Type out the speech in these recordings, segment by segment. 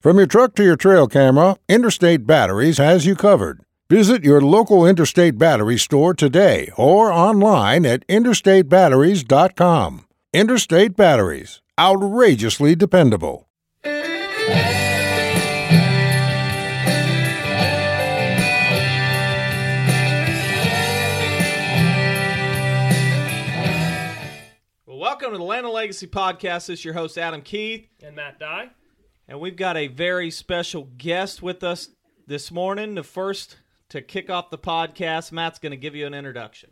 From your truck to your trail camera, Interstate Batteries has you covered. Visit your local Interstate Battery store today or online at interstatebatteries.com. Interstate Batteries, outrageously dependable. Well, welcome to the Land of Legacy podcast. This is your host, Adam Keith. and Matt Dye. And we've got a very special guest with us this morning. The first to kick off the podcast, Matt's going to give you an introduction.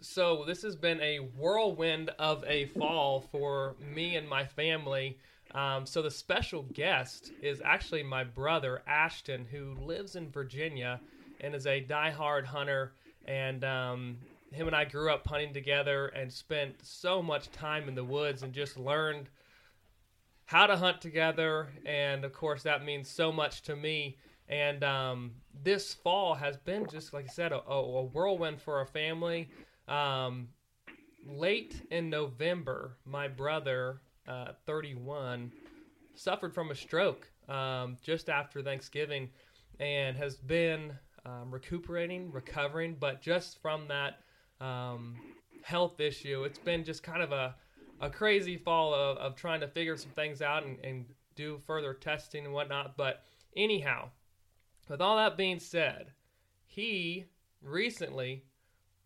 So this has been a whirlwind of a fall for me and my family. Um, so the special guest is actually my brother Ashton, who lives in Virginia and is a diehard hunter. And um, him and I grew up hunting together and spent so much time in the woods and just learned how to hunt together. And of course, that means so much to me. And um, this fall has been just like I said, a, a whirlwind for our family. Um, late in November, my brother, uh, 31, suffered from a stroke um, just after Thanksgiving and has been um, recuperating, recovering. But just from that um, health issue, it's been just kind of a, a crazy fall of, of trying to figure some things out and, and do further testing and whatnot. But anyhow, with all that being said, he recently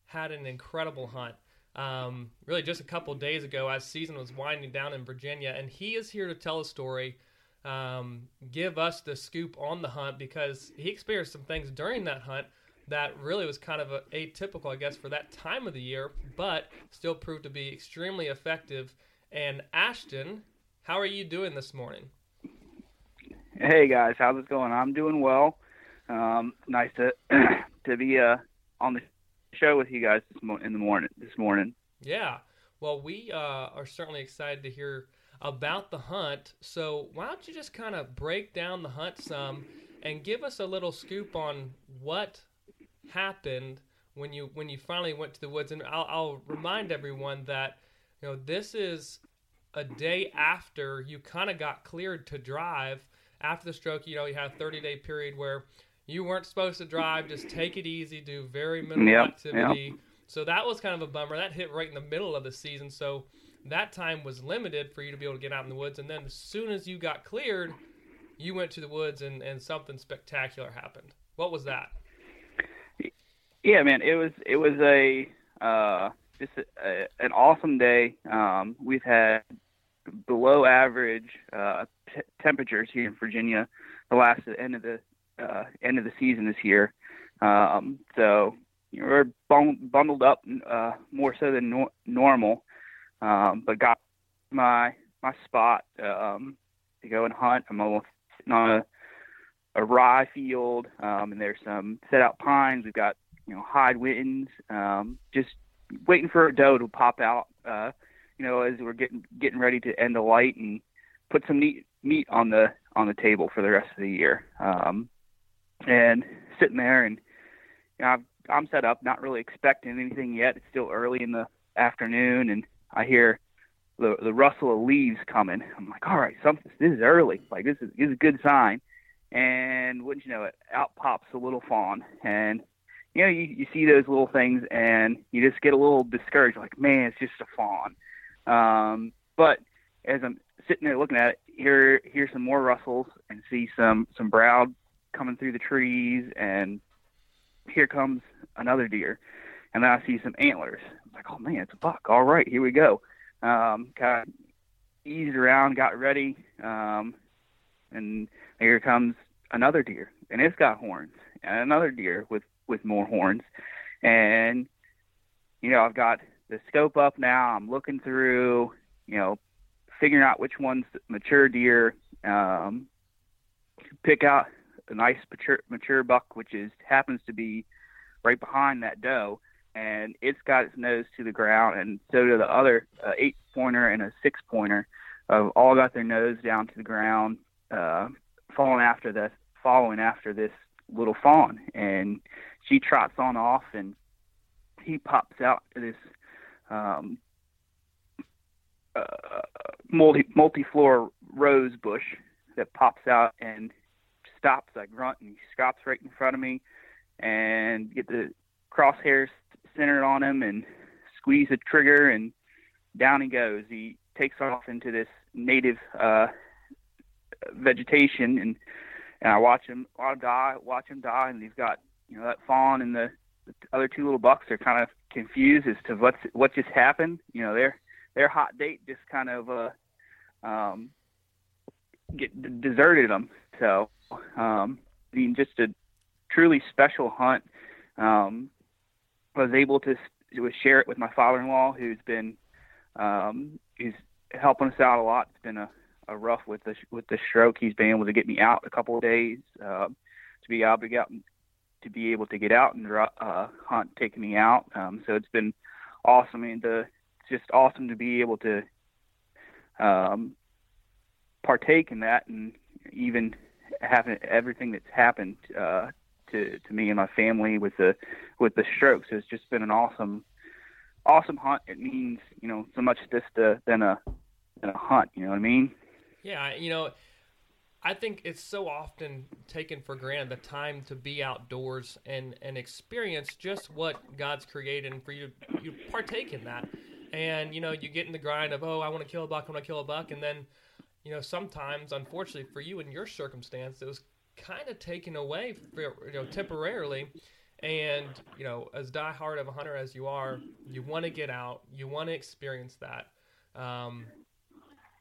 had an incredible hunt. Um, really, just a couple days ago, as season was winding down in Virginia, and he is here to tell a story, um, give us the scoop on the hunt because he experienced some things during that hunt that really was kind of a, atypical, I guess, for that time of the year, but still proved to be extremely effective. And Ashton, how are you doing this morning? Hey guys, how's it going? I'm doing well. Um, nice to to be uh, on the show with you guys this mo- in the morning. This morning. Yeah. Well, we uh, are certainly excited to hear about the hunt. So why don't you just kind of break down the hunt some and give us a little scoop on what happened when you when you finally went to the woods? And I'll, I'll remind everyone that you know this is a day after you kind of got cleared to drive after the stroke. You know, you had a 30 day period where you weren't supposed to drive. Just take it easy, do very minimal Yep, activity. So that was kind of a bummer. That hit right in the middle of the season. So that time was limited for you to be able to get out in the woods. And then as soon as you got cleared, you went to the woods and, and something spectacular happened. What was that? Yeah, man, it was it was a uh, just a, a, an awesome day. Um, we've had below average uh, t- temperatures here in Virginia the last end of the uh, end of the season this year. Um, so you know, we're bun- bundled up uh, more so than nor- normal, um, but got my my spot um, to go and hunt. I'm almost on a, a rye field, um, and there's some set out pines. We've got you know hide winds, um, just waiting for a doe to pop out. Uh, you know, as we're getting getting ready to end the light and put some meat meat on the on the table for the rest of the year. Um, and sitting there, and you know, I've, I'm set up, not really expecting anything yet. It's still early in the afternoon, and I hear the the rustle of leaves coming. I'm like, all right, something. This is early. Like this is this is a good sign. And wouldn't you know it, out pops a little fawn, and you know, you, you see those little things and you just get a little discouraged, like, man, it's just a fawn. Um, but as I'm sitting there looking at it, hear hear some more rustles and see some some brown coming through the trees, and here comes another deer, and then I see some antlers. I'm like, oh man, it's a buck. All right, here we go. Um, kind of eased around, got ready, um, and here comes another deer, and it's got horns, and another deer with with more horns, and you know I've got the scope up now. I'm looking through, you know, figuring out which one's mature deer. Um, pick out a nice mature mature buck, which is happens to be right behind that doe, and it's got its nose to the ground, and so do the other uh, eight pointer and a six pointer, uh, all got their nose down to the ground, uh, following after this, following after this little fawn, and she trots on off, and he pops out this um, uh, multi multiflora rose bush that pops out and stops. I grunt and he stops right in front of me, and get the crosshairs centered on him and squeeze the trigger and down he goes. He takes off into this native uh, vegetation and and I watch him him die, watch him die, and he's got you know that fawn and the, the other two little bucks are kind of confused as to what's what just happened. You know their their hot date just kind of uh, um, get deserted them. So um, I mean, just a truly special hunt. Um, I was able to, to share it with my father-in-law, who's been um, who's helping us out a lot. It's been a, a rough with the with the stroke. He's been able to get me out a couple of days uh, to be able to get to be able to get out and uh, hunt, taking me out. Um, so it's been awesome. I mean, the, just awesome to be able to um, partake in that and even having everything that's happened uh, to to me and my family with the with the strokes. It's just been an awesome awesome hunt. It means you know so much this to, than a than a hunt. You know what I mean? Yeah, you know, I think it's so often taken for granted the time to be outdoors and and experience just what God's created and for you to you partake in that. And you know, you get in the grind of oh, I want to kill a buck, I want to kill a buck, and then you know sometimes, unfortunately for you in your circumstance, it was kind of taken away for, you know temporarily. And you know, as diehard of a hunter as you are, you want to get out, you want to experience that. Um,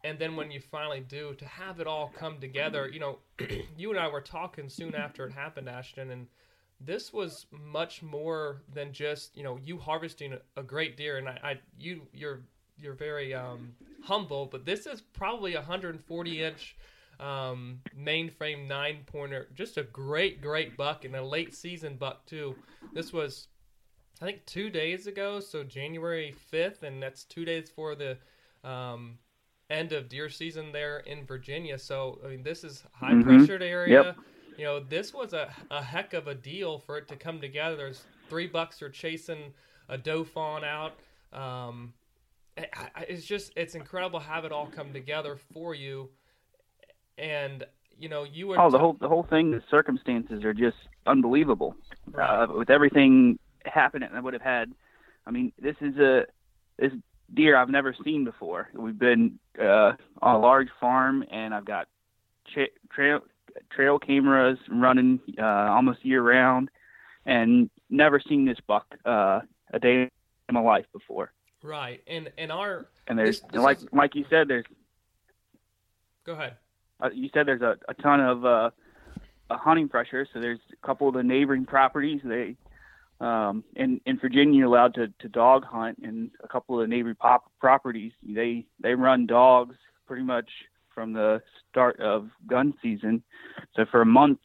and then when you finally do, to have it all come together, you know, you and I were talking soon after it happened, Ashton, and this was much more than just you know you harvesting a, great deer, and I, I you you're you're very um, humble, but this is probably a 140 inch um, mainframe nine pointer, just a great great buck and a late season buck too. This was I think two days ago, so January 5th, and that's two days for the um, end of deer season there in Virginia. So I mean, this is high Mhm. pressured area. Yep. You know, this was a, a heck of a deal for it to come together. There's three bucks are chasing a doe fawn out. Um, I, I, it's just it's incredible to have it all come together for you. And you know, you were Oh, the whole the whole thing. The circumstances are just unbelievable. Right. Uh, with everything happening, I would have had. I mean, this is a this deer I've never seen before. We've been uh, on a large farm, and I've got cha- trail trail cameras running uh, almost year round, and never seen this buck uh, a day in my life before. right. And and our And there's This- this like is- like you said, there's go ahead. uh, you said there's a, a ton of uh, uh, hunting pressure. So there's a couple of the neighboring properties. They um, in in Virginia you're allowed to, to dog hunt, and a couple of the neighboring pop- properties they they run dogs pretty much from the start of gun season. So for a month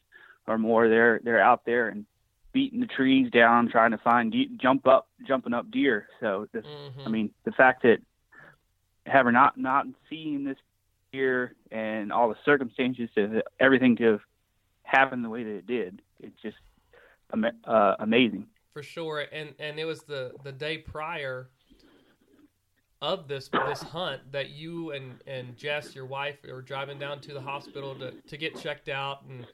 or more, they're they're out there and beating the trees down, trying to find de- jump up jumping up deer. So this, Mhm. I mean, the fact that having not not seeing this deer and all the circumstances of everything to have happened the way that it did, it's just uh, amazing. For sure. And and it was the the day prior of this this hunt that you and and Jess your wife were driving down to the hospital to to get checked out. And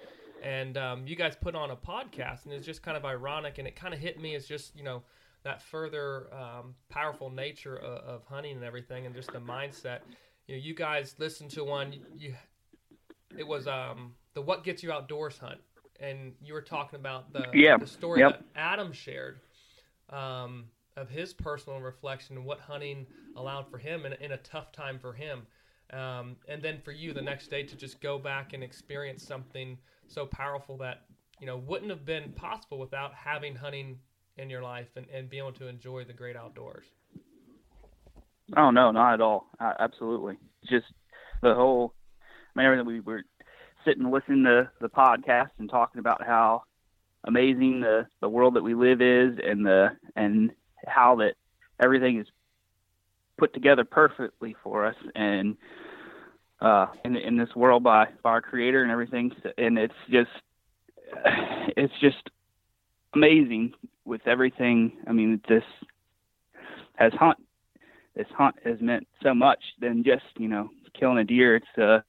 and um, you guys put on a podcast and it's just kind of ironic. And it kind of hit me as just you know that further um, powerful nature of, of hunting and everything and just the mindset. You know you guys listened to one you it was um the what gets you outdoors hunt and you were talking about the Yeah. the story Yep. that Adam shared um, of his personal reflection and what hunting allowed for him in, in a tough time for him. Um, and then for you the next day to just go back and experience something so powerful that you know wouldn't have been possible without having hunting in your life and, and being able to enjoy the great outdoors. Oh no, not at all. Uh, absolutely, just the whole. I mean, everything we were sitting and listening to the podcast and talking about how amazing the the world that we live is, and the and how that everything is put together perfectly for us, and uh, in in this world by by our Creator and everything, and it's just it's just amazing with everything. I mean, this has hunt this hunt has meant so much than just you know killing a deer. It's uh,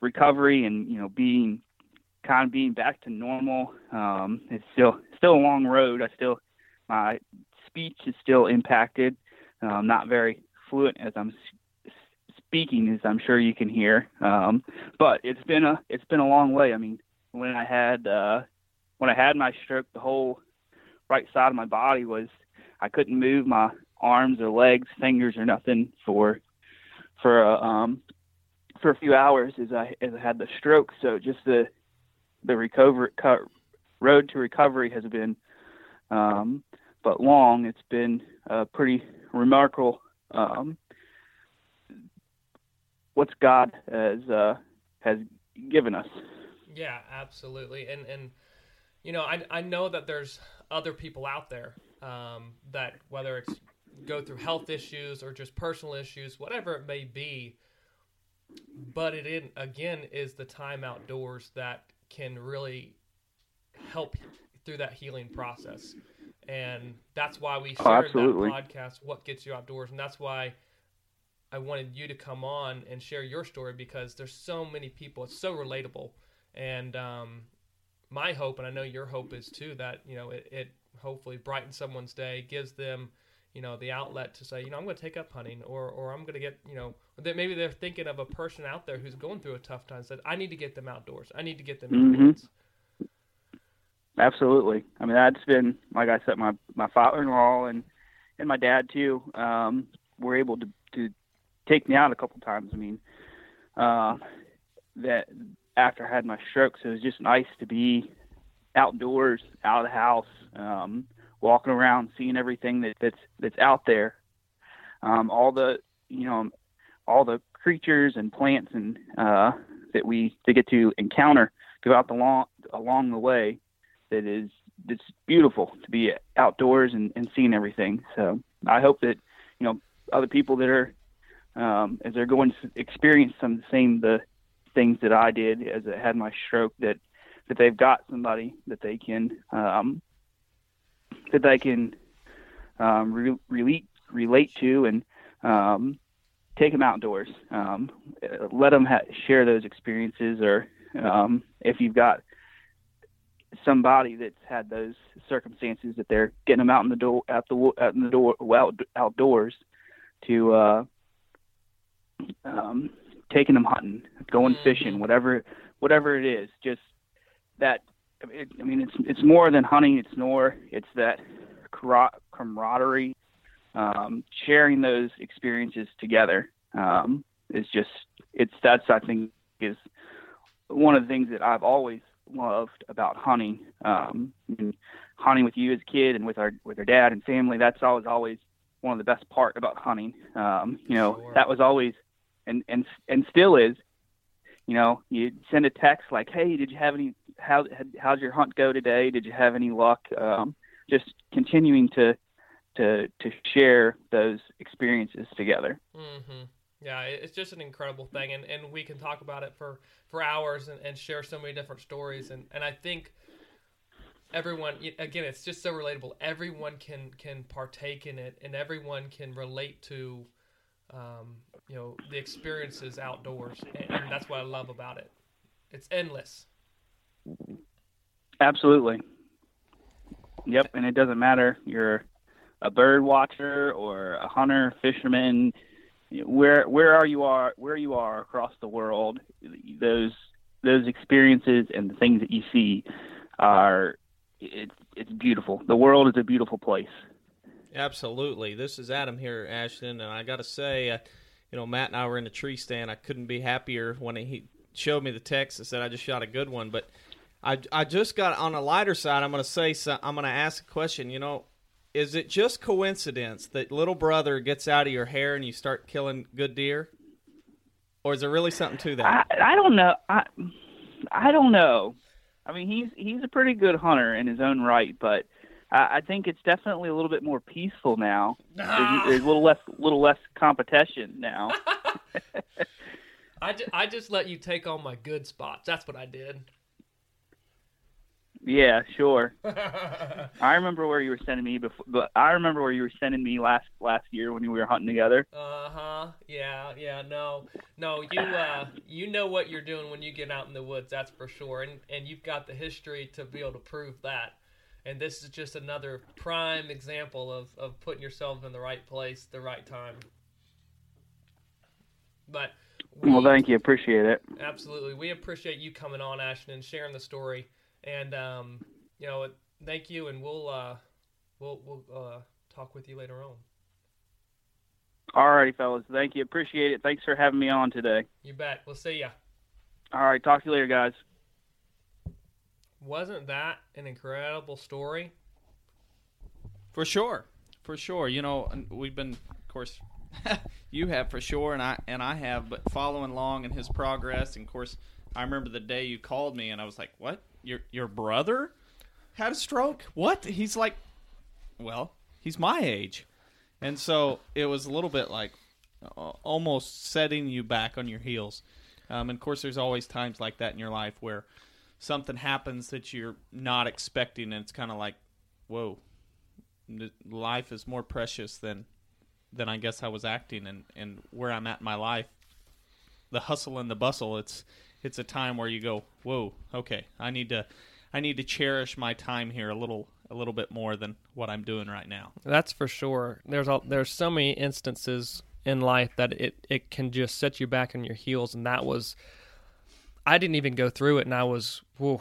recovery and you know being kind of being back to normal. Um, it's still still a long road. I still my speech is still impacted. Um, not very fluent as I'm speaking, as I'm sure you can hear. Um, but it's been a it's been a long way. I mean, when I had uh, when I had my stroke, the whole right side of my body was I couldn't move my arms or legs, fingers or nothing for for a um for a few hours as I as I had the stroke. So just the the recovery co- road to recovery has been um but long. It's been pretty remarkable um what's God has uh has given us. Yeah, absolutely. And and you know, I I know that there's other people out there um, that whether it's go through health issues or just personal issues, whatever it may be. But it in, again is the time outdoors that can really help through that healing process, and that's why we Oh, shared absolutely. that podcast, "What Gets You Outdoors," and that's why I wanted you to come on and share your story because there's so many people. It's so relatable, and um, my hope, and I know your hope is too, that you know it, it hopefully brightens someone's day, gives them you know the outlet to say, you know, I'm going to take up hunting, or or I'm going to get you know that maybe they're thinking of a person out there who's going through a tough time. Said, I need to get them outdoors. I need to get them Mhm. woods. Absolutely. I mean, that's been like I said, my my father-in-law and and my dad too um, were able to to take me out a couple times. I mean, uh, that after I had my strokes it was just nice to be outdoors, out of the house, um, walking around, seeing everything that, that's that's out there. Um, all the you know all the creatures and plants and uh, that we to get to encounter throughout the long along the way that is it's beautiful to be outdoors and, and seeing everything. So I hope that you know other people that are um, as they're going to experience some of the same the things that I did as I had my stroke that that they've got somebody that they can um, that they can um, re- relate relate to and um, take them outdoors. Um, let them ha- share those experiences, or um, if you've got somebody that's had those circumstances that they're getting them out in the door out the out in the door out, outdoors to uh um taking them hunting going fishing whatever whatever it is just that it, i mean it's it's more than hunting it's more it's that camaraderie um sharing those experiences together um is just it's that's i think is one of the things that i've always loved about hunting. Um, hunting with you as a kid and with our with our dad and family. That's always always one of the best part about hunting. Um, you know, Sure. that was always and and and still is. You know, you send a text like, "Hey, did you have any? How how'd your hunt go today? Did you have any luck?" Um, just continuing to to to share those experiences together. hmm Yeah, it's just an incredible thing, and, and we can talk about it for, for hours and, and share so many different stories. And, and I think everyone, again, it's just so relatable. Everyone can can partake in it, and everyone can relate to, um, you know, the experiences outdoors, and, and that's what I love about it. It's endless. Absolutely. Yep, and it doesn't matter you're a bird watcher or a hunter, fisherman, where where are you are where you are across the world, those those experiences and the things that you see are it's it's beautiful. The world is a beautiful place. Absolutely. This is Adam here, Ashton, and I got to say, uh, you know, Matt and I were in a tree stand. I couldn't be happier when he showed me the text and said I just shot a good one. But I, I just got on a lighter side. I'm going to say, so, I'm going to ask a question. You know, is it just coincidence that little brother gets out of your hair and you start killing good deer, or is there really something to that? I, I don't know. I I don't know. I mean, he's he's a pretty good hunter in his own right, but I, I think it's definitely a little bit more peaceful now. There's, there's a little less little less competition now. I, ju- I just let you take all my good spots. That's what I did. Yeah, sure. I remember where you were sending me before. But I remember where you were sending me last last year when we were hunting together. Uh huh. Yeah. Yeah. No. No. You uh you know what you're doing when you get out in the woods. That's for sure. And and you've got the history to be able to prove that. And this is just another prime example of of putting yourself in the right place, the right time. But we, Well, thank you, appreciate it. absolutely, we appreciate you coming on, Ashton, and sharing the story. And um, you know, thank you, and we'll uh, we'll we'll uh, talk with you later on. All righty, fellas. Thank you, appreciate it. Thanks for having me on today. You bet. We'll see ya. All right, talk to you later, guys. Wasn't that an incredible story? For sure, for sure. You know, we've been, of course, you have for sure, and I and I have, but following along in his progress. And of course, I remember the day you called me, and I was like, "What? Your your brother had a stroke? What?" He's like, "Well, he's my age," and so it was a little bit like uh, almost setting you back on your heels. Um, and of course, there's always times like that in your life where something happens that you're not expecting, and it's kind of like, "Whoa." life is more precious than than I guess I was acting and and where I'm at in my life the hustle and the bustle it's it's a time where you go whoa okay I need to I need to cherish my time here a little a little bit more than what I'm doing right now That's for sure. There's there's so many instances in life that it it can just set you back on your heels, and that was. I didn't even go through it, and I was, whew,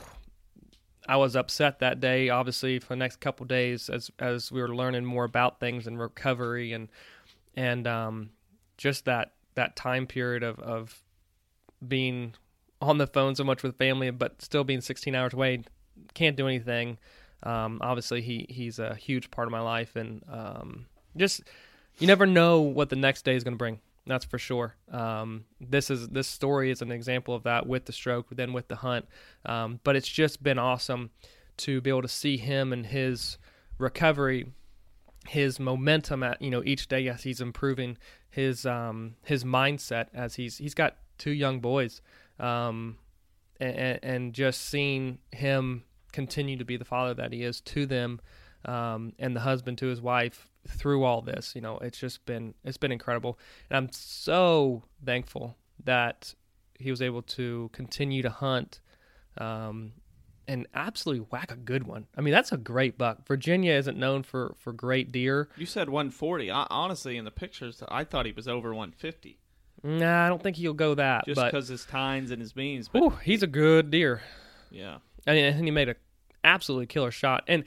I was upset that day. Obviously, for the next couple days, as as we were learning more about things and recovery, and and um, just that that time period of of being on the phone so much with family, but still being 16 hours away, can't do anything. Um, obviously, he he's a huge part of my life, and um, just you never know what the next day is going to bring. That's for sure. Um, this is this story is an example of that with the stroke, then with the hunt. Um, but it's just been awesome to be able to see him and his recovery, his momentum at you know each day as he's improving, his um, his mindset as he's he's got two young boys, um, and, and just seeing him continue to be the father that he is to them, um, and the husband to his wife through all this. You know, it's just been it's been incredible, and I'm so thankful that he was able to continue to hunt. Um, and absolutely whack a good one. I mean, that's a great buck. Virginia isn't known for, for great deer. you said 140 I, honestly in the pictures I thought he was over 150 Nah, I don't think he'll go that. just because his tines and his beams but whew, he's a good deer. yeah I mean, and he made a absolutely killer shot. And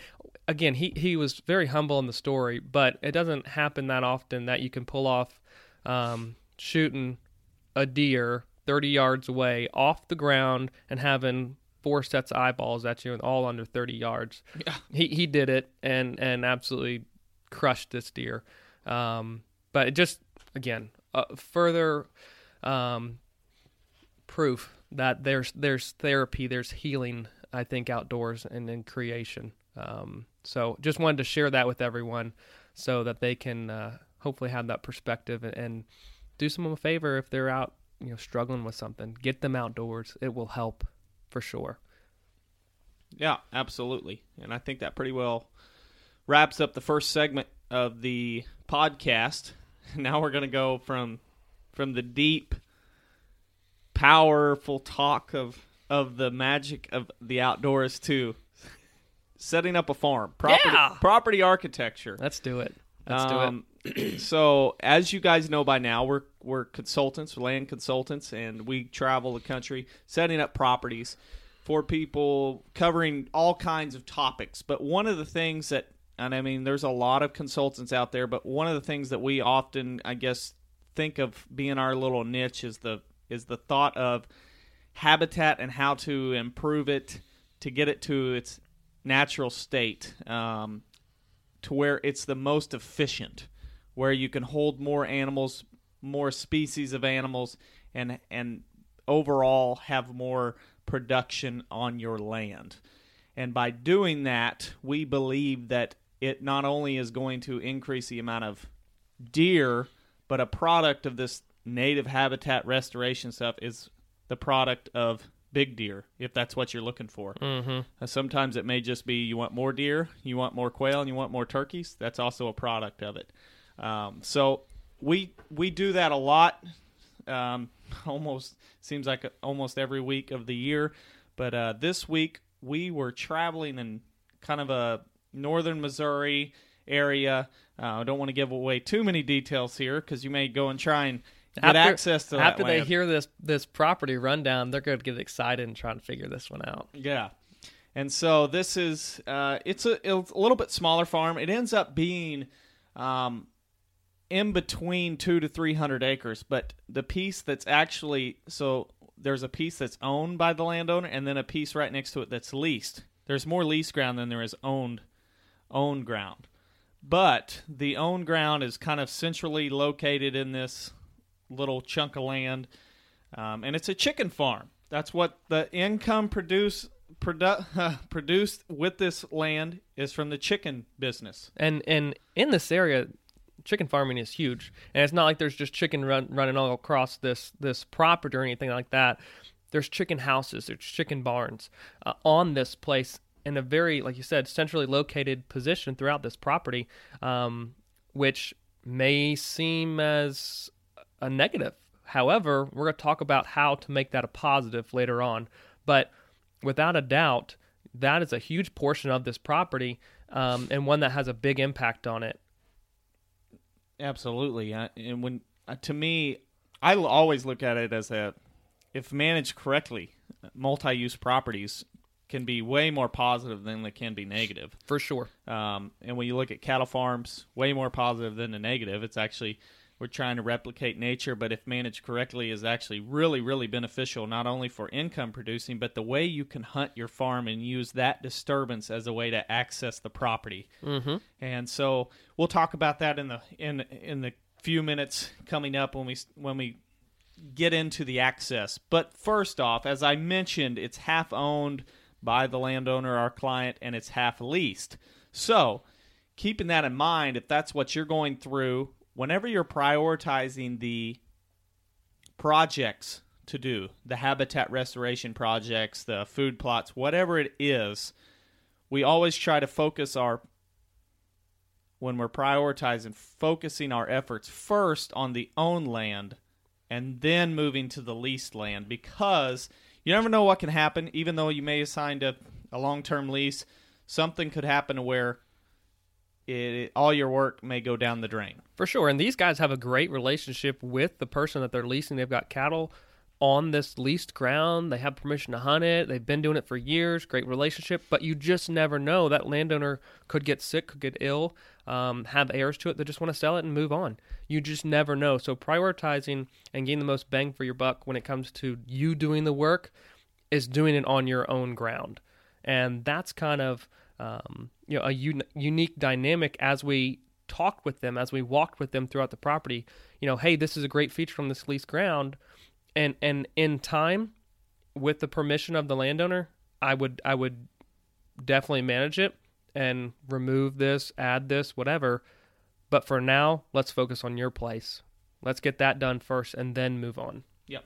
again, he he was very humble in the story, but it doesn't happen that often that you can pull off um, shooting a deer 30 yards away off the ground and having four sets of eyeballs at you and all under 30 yards. Yeah. He he did it and and absolutely crushed this deer. Um, but it just again uh, further um, proof that there's there's therapy, there's healing. I think outdoors and in creation. Um, so just wanted to share that with everyone, so that they can uh, hopefully have that perspective and, and do someone a favor if they're out, you know, struggling with something. Get them outdoors. It will help for sure. Yeah, absolutely. And I think that pretty well wraps up the first segment of the podcast. Now we're going to go from from the deep powerful talk of of the magic of the outdoors to setting up a farm. Property Yeah. property architecture. Let's do it. Let's Um, do it. so as you guys know by now, we're we're consultants, land consultants, and we travel the country setting up properties for people covering all kinds of topics. But one of the things that and I mean there's a lot of consultants out there, but one of the things that we often I guess think of being our little niche is the is the thought of habitat and how to improve it to get it to its natural state um, to where it's the most efficient where you can hold more animals more species of animals and and overall have more production on your land. And by doing that we believe that it not only is going to increase the amount of deer but a product of this native habitat restoration stuff is the product of big deer if that's what you're looking for. Mm-hmm. Uh, sometimes it may just be you want more deer, you want more quail, and you want more turkeys. That's also a product of it. Um, so we we do that a lot. Um, almost seems like almost every week of the year. But uh, this week we were traveling in kind of a northern Missouri area. Uh, I don't want to give away too many details here because you may go and try and get access to that after they land. hear this this property rundown, they're going to get excited and try to figure this one out. Yeah. And so this is uh, it's a, it's a little bit smaller farm. It ends up being um, in between two to three hundred acres, but the piece that's actually so there's a piece that's owned by the landowner, and then a piece right next to it that's leased. There's more leased ground than there is owned owned ground, but the owned ground is kind of centrally located in this little chunk of land, um, and it's a chicken farm. That's what the income produce produ- uh, produced with this land is from the chicken business. And and in this area, chicken farming is huge, and it's not like there's just chicken run, running all across this this property or anything like that. There's chicken houses, there's chicken barns uh, on this place in a very, like you said, centrally located position throughout this property, um, which may seem as a negative. However, we're going to talk about how to make that a positive later on. But without a doubt, that is a huge portion of this property um, and one that has a big impact on it. Absolutely, and when uh, to me, I always look at it as a if managed correctly, multi-use properties can be way more positive than they can be negative. For sure. Um, and when you look at cattle farms, way more positive than the negative. It's actually we're trying to replicate nature, but if managed correctly, is actually really, really beneficial not only for income producing, but the way you can hunt your farm and use that disturbance as a way to access the property. Mm-hmm. And so we'll talk about that in the in in the few minutes coming up when we when we get into the access. But first off, as I mentioned, it's half owned by the landowner, our client, and it's half leased. So, keeping that in mind, if that's what you're going through, whenever you're prioritizing the projects to do, the habitat restoration projects, the food plots, whatever it is, we always try to focus our when we're prioritizing focusing our efforts first on the owned land and then moving to the leased land because you never know what can happen even though you may have signed a, a long-term lease something could happen to where it, all your work may go down the drain For sure. And these guys have a great relationship with the person that they're leasing. They've got cattle on this leased ground. They have permission to hunt it. They've been doing it for years. Great relationship. But you just never know. That landowner could get sick, could get ill, um, have heirs to it that just want to sell it and move on. You just never know. So prioritizing and getting the most bang for your buck when it comes to you doing the work is doing it on your own ground. And that's kind of um, you know a un- unique dynamic as we talked with them as we walked with them throughout the property you know hey this is a great feature from this leased ground and and in time with the permission of the landowner i would i would definitely manage it and remove this add this whatever but for now let's focus on your place let's get that done first and then move on Yep.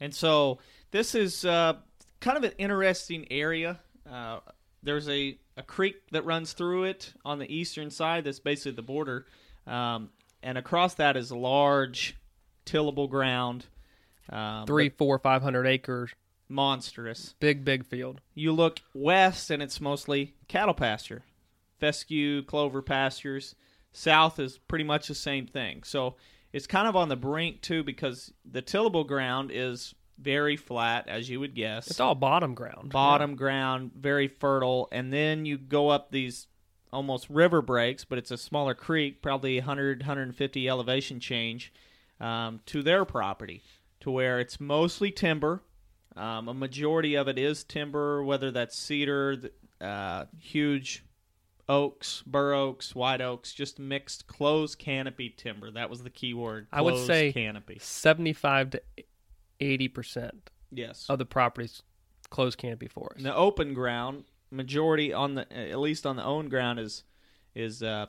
And so this is uh, kind of an interesting area. Uh, there's a, a creek that runs through it on the eastern side that's basically the border. Um, and across that is a large tillable ground. Um, three four five hundred acres but monstrous. big big field You look west, and it's mostly cattle pasture, fescue, clover pastures. south is pretty much the same thing. So it's kind of on the brink too because the tillable ground is very flat, as you would guess. It's all bottom ground. bottom ground, very fertile, and then you go up these almost river breaks, but it's a smaller creek, probably 100, 150 elevation change um, to their property, to where it's mostly timber. Um, a majority of it is timber, whether that's cedar, uh, huge oaks, bur oaks, white oaks, just mixed closed canopy timber. That was the key word. I would say canopy. 75 to 80% Yes. of the properties closed canopy forest. The open ground, majority on the at least on the own ground is is uh,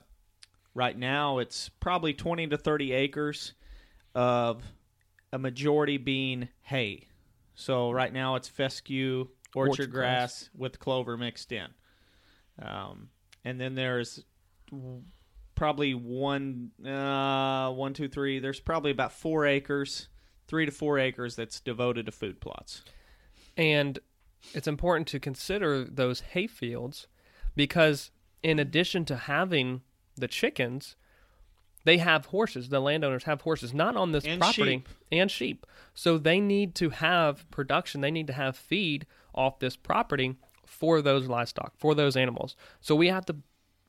right now it's probably 20 to 30 acres of a majority being hay. So right now it's fescue, orchard, Orchard grass, grass. with clover mixed in. Um, and then there's probably one, uh, one, two, three. There's probably about four acres, three to four acres that's devoted to food plots. And it's important to consider those hay fields because, in addition to having the chickens, they have horses. The landowners have horses, not on this And property, sheep. and sheep. So they need to have production. They need to have feed off this property for those livestock, for those animals. So we have to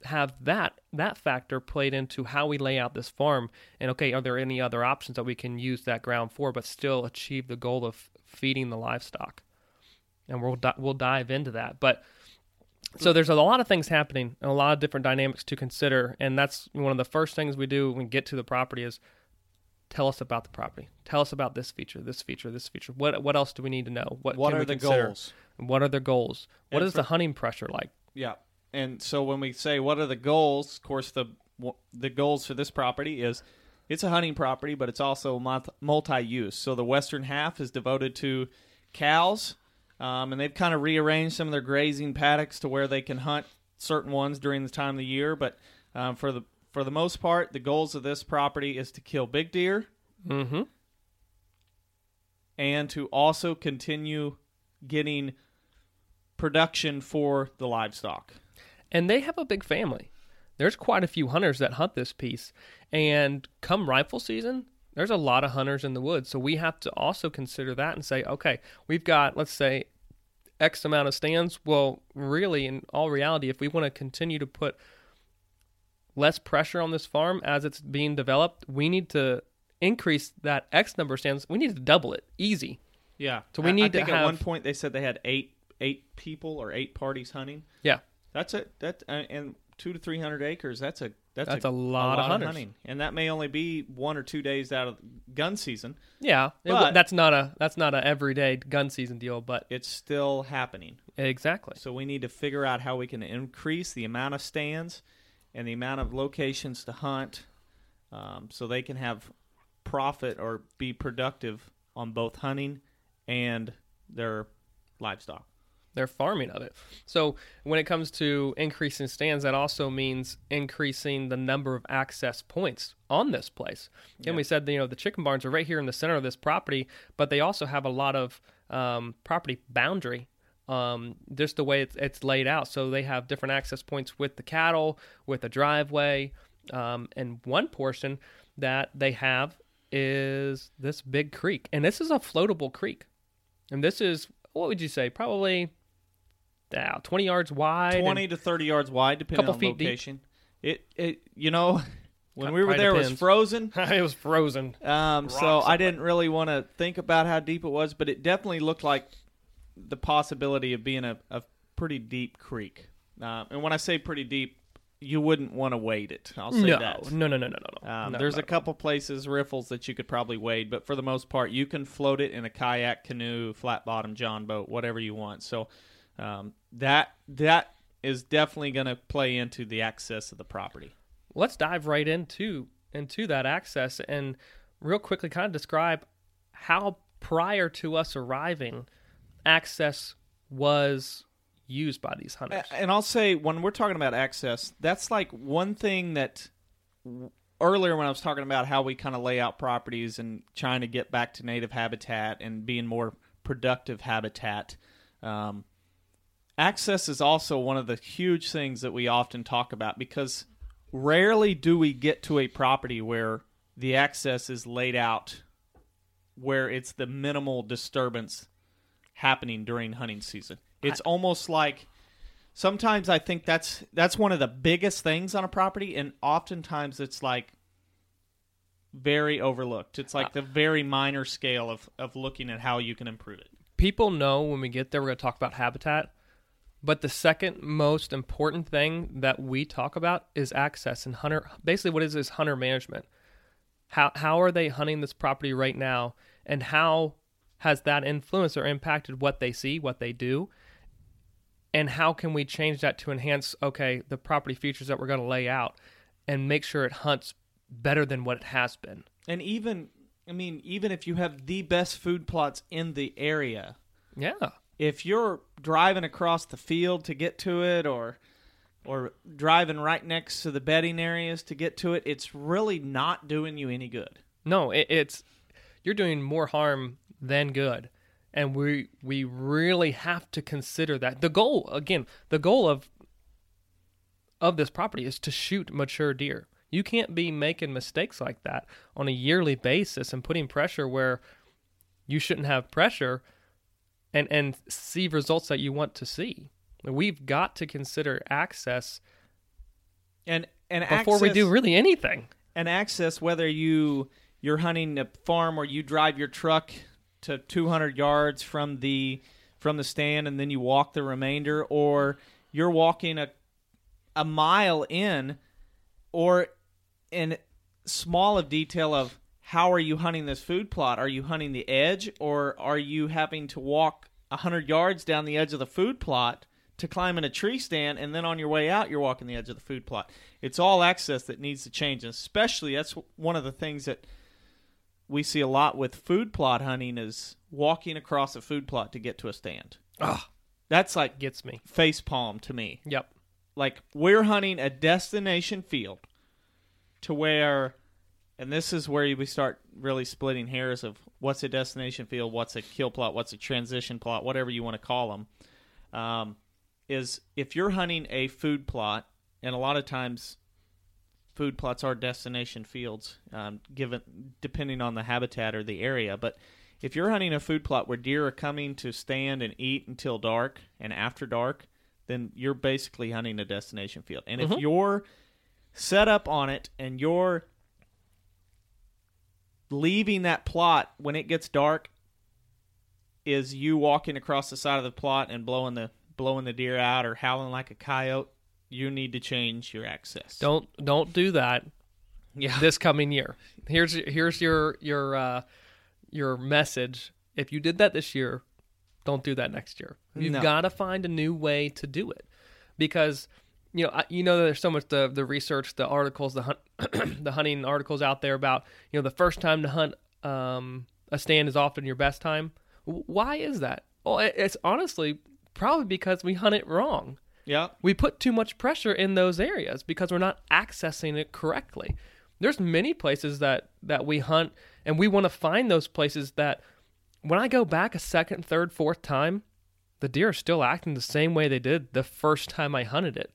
have that that factor played into how we lay out this farm. And okay, are there any other options that we can use that ground for, but still achieve the goal of feeding the livestock? and we'll di- we'll dive into that. But so there's a lot of things happening and a lot of different dynamics to consider, and that's one of the first things we do when we get to the property is tell us about the property. Tell us about this feature, this feature, this feature. What what else do we need to know? What What are the consider? goals? What are their goals? What And is for- the hunting pressure like? Yeah, and so when we say what are the goals, of course the the goals for this property is it's a hunting property, but it's also multi-use. So the western half is devoted to cows, um, and they've kind of rearranged some of their grazing paddocks to where they can hunt certain ones during the time of the year. But um, for the for the most part, the goals of this property is to kill big deer Mm-hmm. and to also continue getting production for the livestock. and they have a big family. There's quite a few hunters that hunt this piece, and come rifle season, there's a lot of hunters in the woods. So we have to also consider that and say, okay, we've got let's say X amount of stands. Well, really, in all reality, if we want to continue to put less pressure on this farm as it's being developed, we need to increase that X number of stands. We need to double it, easy. Yeah. So we I- need I to think at one point they said they had eight eight people or eight parties hunting. Yeah, That's it. that uh, and two to three hundred acres. That's a that's, That's a lot of hunters. hunting, and that may only be one or two days out of gun season. yeah. It that's not a that's not a everyday gun season deal, but It's still happening. exactly. So we need to figure out how we can increase the amount of stands and the amount of locations to hunt, um, so they can have profit or be productive on both hunting and their livestock. They're farming of it. So when it comes to increasing stands, that also means increasing the number of access points on this place. And we said, you know, the chicken barns are right here in the center of this property, but they also have a lot of um, property boundary. Um, just the way it's, it's laid out. So they have different access points with the cattle, with a driveway, um, and one portion that they have is this big creek, and this is a floatable creek, and this is what would you say? Probably uh, 20 yards wide. twenty to thirty yards wide, depending Couple on feet deep. location. It it you know when we were probably there it was frozen. it was frozen. Um, so Rocks I didn't really want to think about how deep it was, but it definitely looked like the possibility of being a, a pretty deep creek. Uh, and when I say pretty deep, you wouldn't want to wade it. I'll say No, that. no, no, no, no, no, no. Um, No, there's no, a couple places, riffles, that you could probably wade, but for the most part, you can float it in a kayak, canoe, flat bottom, john boat, whatever you want. So um, that that is definitely going to play into the access of the property. let's dive right into into that access and real quickly kind of describe how prior to us arriving access was used by these hunters. And I'll say when we're talking about access, that's like one thing that earlier when I was talking about how we kind of lay out properties and trying to get back to native habitat and being more productive habitat. Um, access is also one of the huge things that we often talk about because rarely do we get to a property where the access is laid out where it's the minimal disturbance happening during hunting season. It's almost like sometimes I think that's that's one of the biggest things on a property and oftentimes it's like very overlooked. It's like uh, the very minor scale of, of looking at how you can improve it. people know when we get there we're going to talk about habitat but the second most important thing that we talk about is access and hunter basically what is this hunter management? How how are they hunting this property right now? And how has that influenced or impacted what they see what they do? And how can we change that to enhance okay the property features that we're going to lay out and make sure it hunts better than what it has been? And even I mean, even if you have the best food plots in the area, yeah if you're driving across the field to get to it or or driving right next to the bedding areas to get to it, it's really not doing you any good. No, it, it's you're doing more harm than good, and we we really have to consider that. The goal, again, the goal of of this property is to shoot mature deer. You can't be making mistakes like that on a yearly basis and putting pressure where you shouldn't have pressure, and and see results that you want to see. We've got to consider access And and before we do really anything. and access whether you you're hunting a farm or you drive your truck to 200 yards from the from the stand and then you walk the remainder or you're walking a a mile in or in small of detail of how are you hunting this food plot? Are you hunting the edge or are you having to walk 100 yards down the edge of the food plot to climb in a tree stand and then on your way out you're walking the edge of the food plot? It's all access that needs to change and especially that's one of the things that we see a lot with food plot hunting is walking across a food plot to get to a stand. Ah, that's like gets me. face palm to me. Yep. like we're hunting a destination field to where and this is where we start really splitting hairs of what's a destination field what's a kill plot what's a transition plot whatever you want to call them um, is if you're hunting a food plot and a lot of times food plots are destination fields um, given depending on the habitat or the area but if you're hunting a food plot where deer are coming to stand and eat until dark and after dark then you're basically hunting a destination field. And if you're set up on it and you're leaving that plot when it gets dark is you walking across the side of the plot and blowing the blowing the deer out or howling like a coyote you need to change your access Don't don't do that yeah this coming year. Here's here's your your uh, your message. If you did that this year, don't do that next year. You've No. got to find a new way to do it because you know you know there's so much the the research, the articles, the hunt, the hunting articles out there about you know the first time to hunt um, a stand is often your best time. Why is that? Well, it's honestly probably because we hunt it wrong yeah we put too much pressure in those areas because we're not accessing it correctly there's many places that that we hunt and we want to find those places that when i go back a second third fourth time the deer are still acting the same way they did the first time i hunted it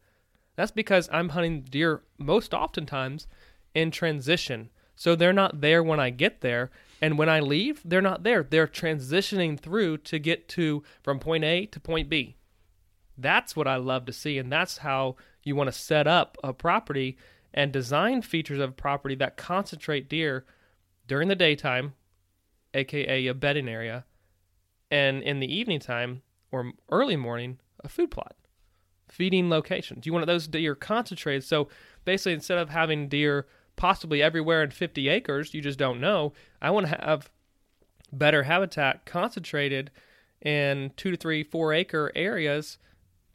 that's because i'm hunting deer most oftentimes in transition. So they're not there when i get there. And when i leave they're not there. They're transitioning through to get to from point a to point b. That's what I love to see, and that's how you want to set up a property and design features of a property that concentrate deer during the daytime, aka a bedding area, and in the evening time or early morning, a food plot, feeding locations. You want those deer concentrated. So basically, instead of having deer possibly everywhere in 50 acres, you just don't know. I want to have better habitat concentrated in two to three, four acre areas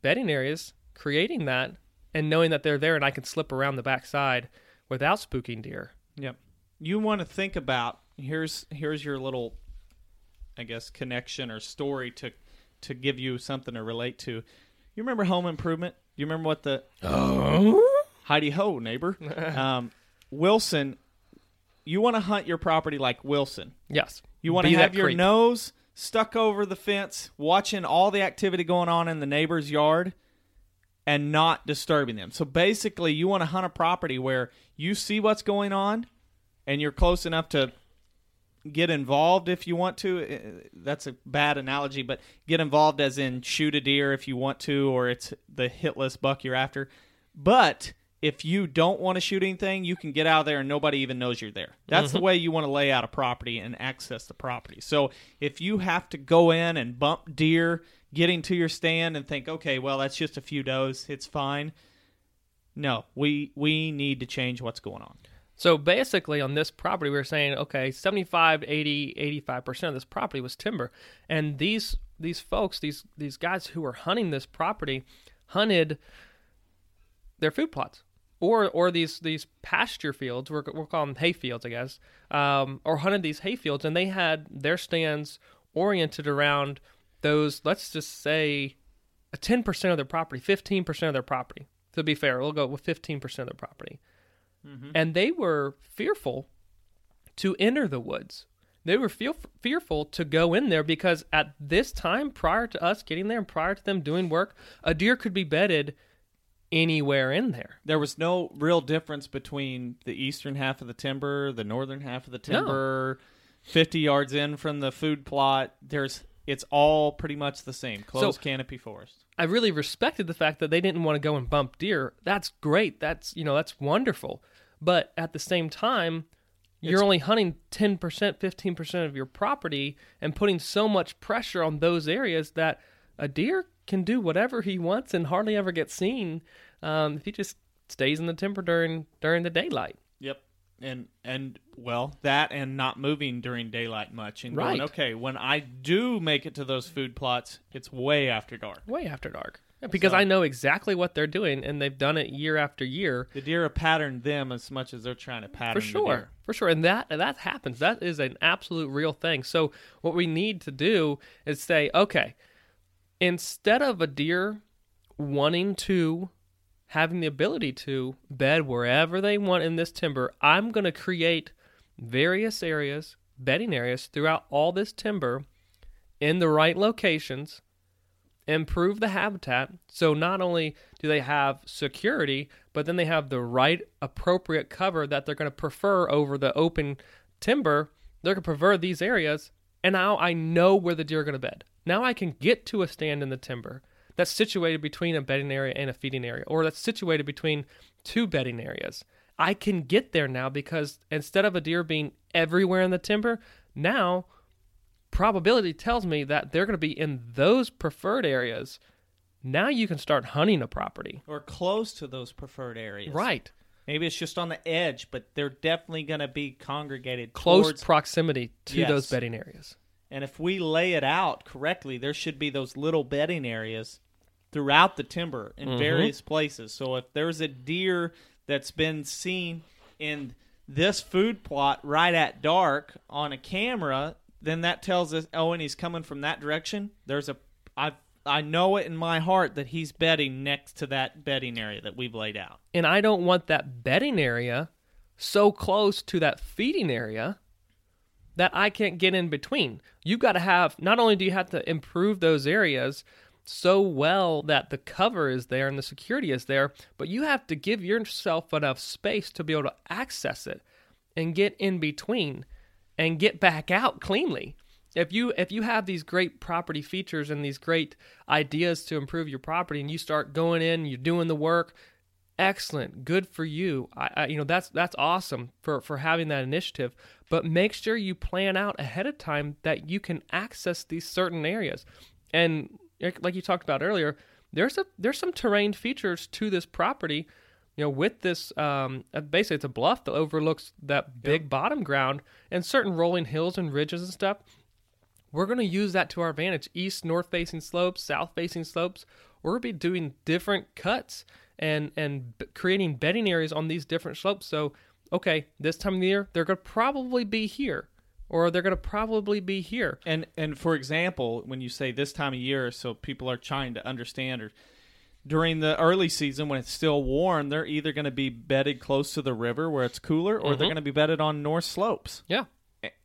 bedding areas, creating that and knowing that they're there and I can slip around the backside without spooking deer. Yep. You want to think about here's here's your little I guess connection or story to to give you something to relate to. You remember Home Improvement? You remember what the oh Heidi Ho neighbor? um, Wilson, you want to hunt your property like Wilson. Yes. You want to Be have that your creep. nose stuck over the fence, watching all the activity going on in the neighbor's yard, and not disturbing them. So basically, you want to hunt a property where you see what's going on and you're close enough to get involved if you want to. That's a bad analogy, but get involved as in shoot a deer if you want to, or it's the hit list buck you're after. But if you don't want to shoot anything, you can get out of there and nobody even knows you're there. That's the mm-hmm. way you want to lay out a property and access the property. So if you have to go in and bump deer getting to your stand and think, okay, well that's just a few does, it's fine. No, we we need to change what's going on. So basically, on this property, we were saying, okay, 75, 80, 85% of this property was timber. And these these folks, these these guys who were hunting this property, hunted their food plots. Or, or these these pasture fields, we're, we're calling them hay fields, I guess, um, or hunted these hay fields, and they had their stands oriented around those, let's just say, 10% of their property, 15% of their property. To be fair, we'll go with 15% of their property Mm-hmm. and they were fearful to enter the woods. They were feel, fearful to go in there because at this time, prior to us getting there and prior to them doing work, a deer could be bedded anywhere in there. there was no real difference between the eastern half of the timber, the northern half of the timber, 50 yards in from the food plot. There's it's all pretty much the same. Closed canopy forest. I really respected the fact that they didn't want to go and bump deer. That's great. That's you know that's wonderful. But at the same time, you're only hunting ten percent, fifteen percent of your property, and putting so much pressure on those areas that a deer can do whatever he wants and hardly ever get seen um, if he just stays in the timber during during the daylight. Yep. And and well, that and not moving during daylight much and going, okay, when I do make it to those food plots, it's way after dark. Way after dark. Because So- I know exactly what they're doing, and they've done it year after year. The deer have patterned them as much as they're trying to pattern for sure for sure and that that happens. That is an absolute real thing. So what we need to do is say okay instead of a deer wanting to having the ability to bed wherever they want in this timber i'm going to create various areas bedding areas throughout all this timber in the right locations improve the habitat. So not only do they have security but then they have the right appropriate cover that they're going to prefer over the open timber. They're going to prefer these areas and now i know where the deer are going to bed. Now i can get to a stand in the timber that's situated between a bedding area and a feeding area or that's situated between two bedding areas. I can get there now because instead of a deer being everywhere in the timber now probability tells me that they're going to be in those preferred areas. Now you can start hunting a property. Or close to those preferred areas. Right. Maybe it's just on the edge, but they're definitely going to be congregated Close towards proximity to Yes. those bedding areas. And if we lay it out correctly, there should be those little bedding areas throughout the timber in Mm-hmm. various places. So if there's a deer that's been seen in this food plot right at dark on a camera, then that tells us, oh, and he's coming from that direction. There's a, I, I know it in my heart that he's bedding next to that bedding area that we've laid out. And I don't want that bedding area so close to that feeding area that I can't get in between. You've got to have, not only do you have to improve those areas so well that the cover is there and the security is there, but you have to give yourself enough space to be able to access it and get in between and get back out cleanly. If you if you have these great property features and these great ideas to improve your property and you start going in, you're doing the work, excellent good for you. I, I you know that's that's awesome for for having that initiative. But make sure you plan out ahead of time that you can access these certain areas. And like you talked about earlier there's a there's some terrain features to this property you know with this um uh, basically it's a bluff that overlooks that big bottom ground and certain rolling hills and ridges and stuff. We're going to use that to our advantage. East north facing slopes south facing slopes. We're going to be doing different cuts and and b- creating bedding areas on these different slopes. So okay this time of the year they're going to probably be here or they're going to probably be here. And and for example, when you say this time of year, so people are trying to understand, or during the early season when it's still warm, they're either going to be bedded close to the river where it's cooler, or they're going to be bedded on north slopes. yeah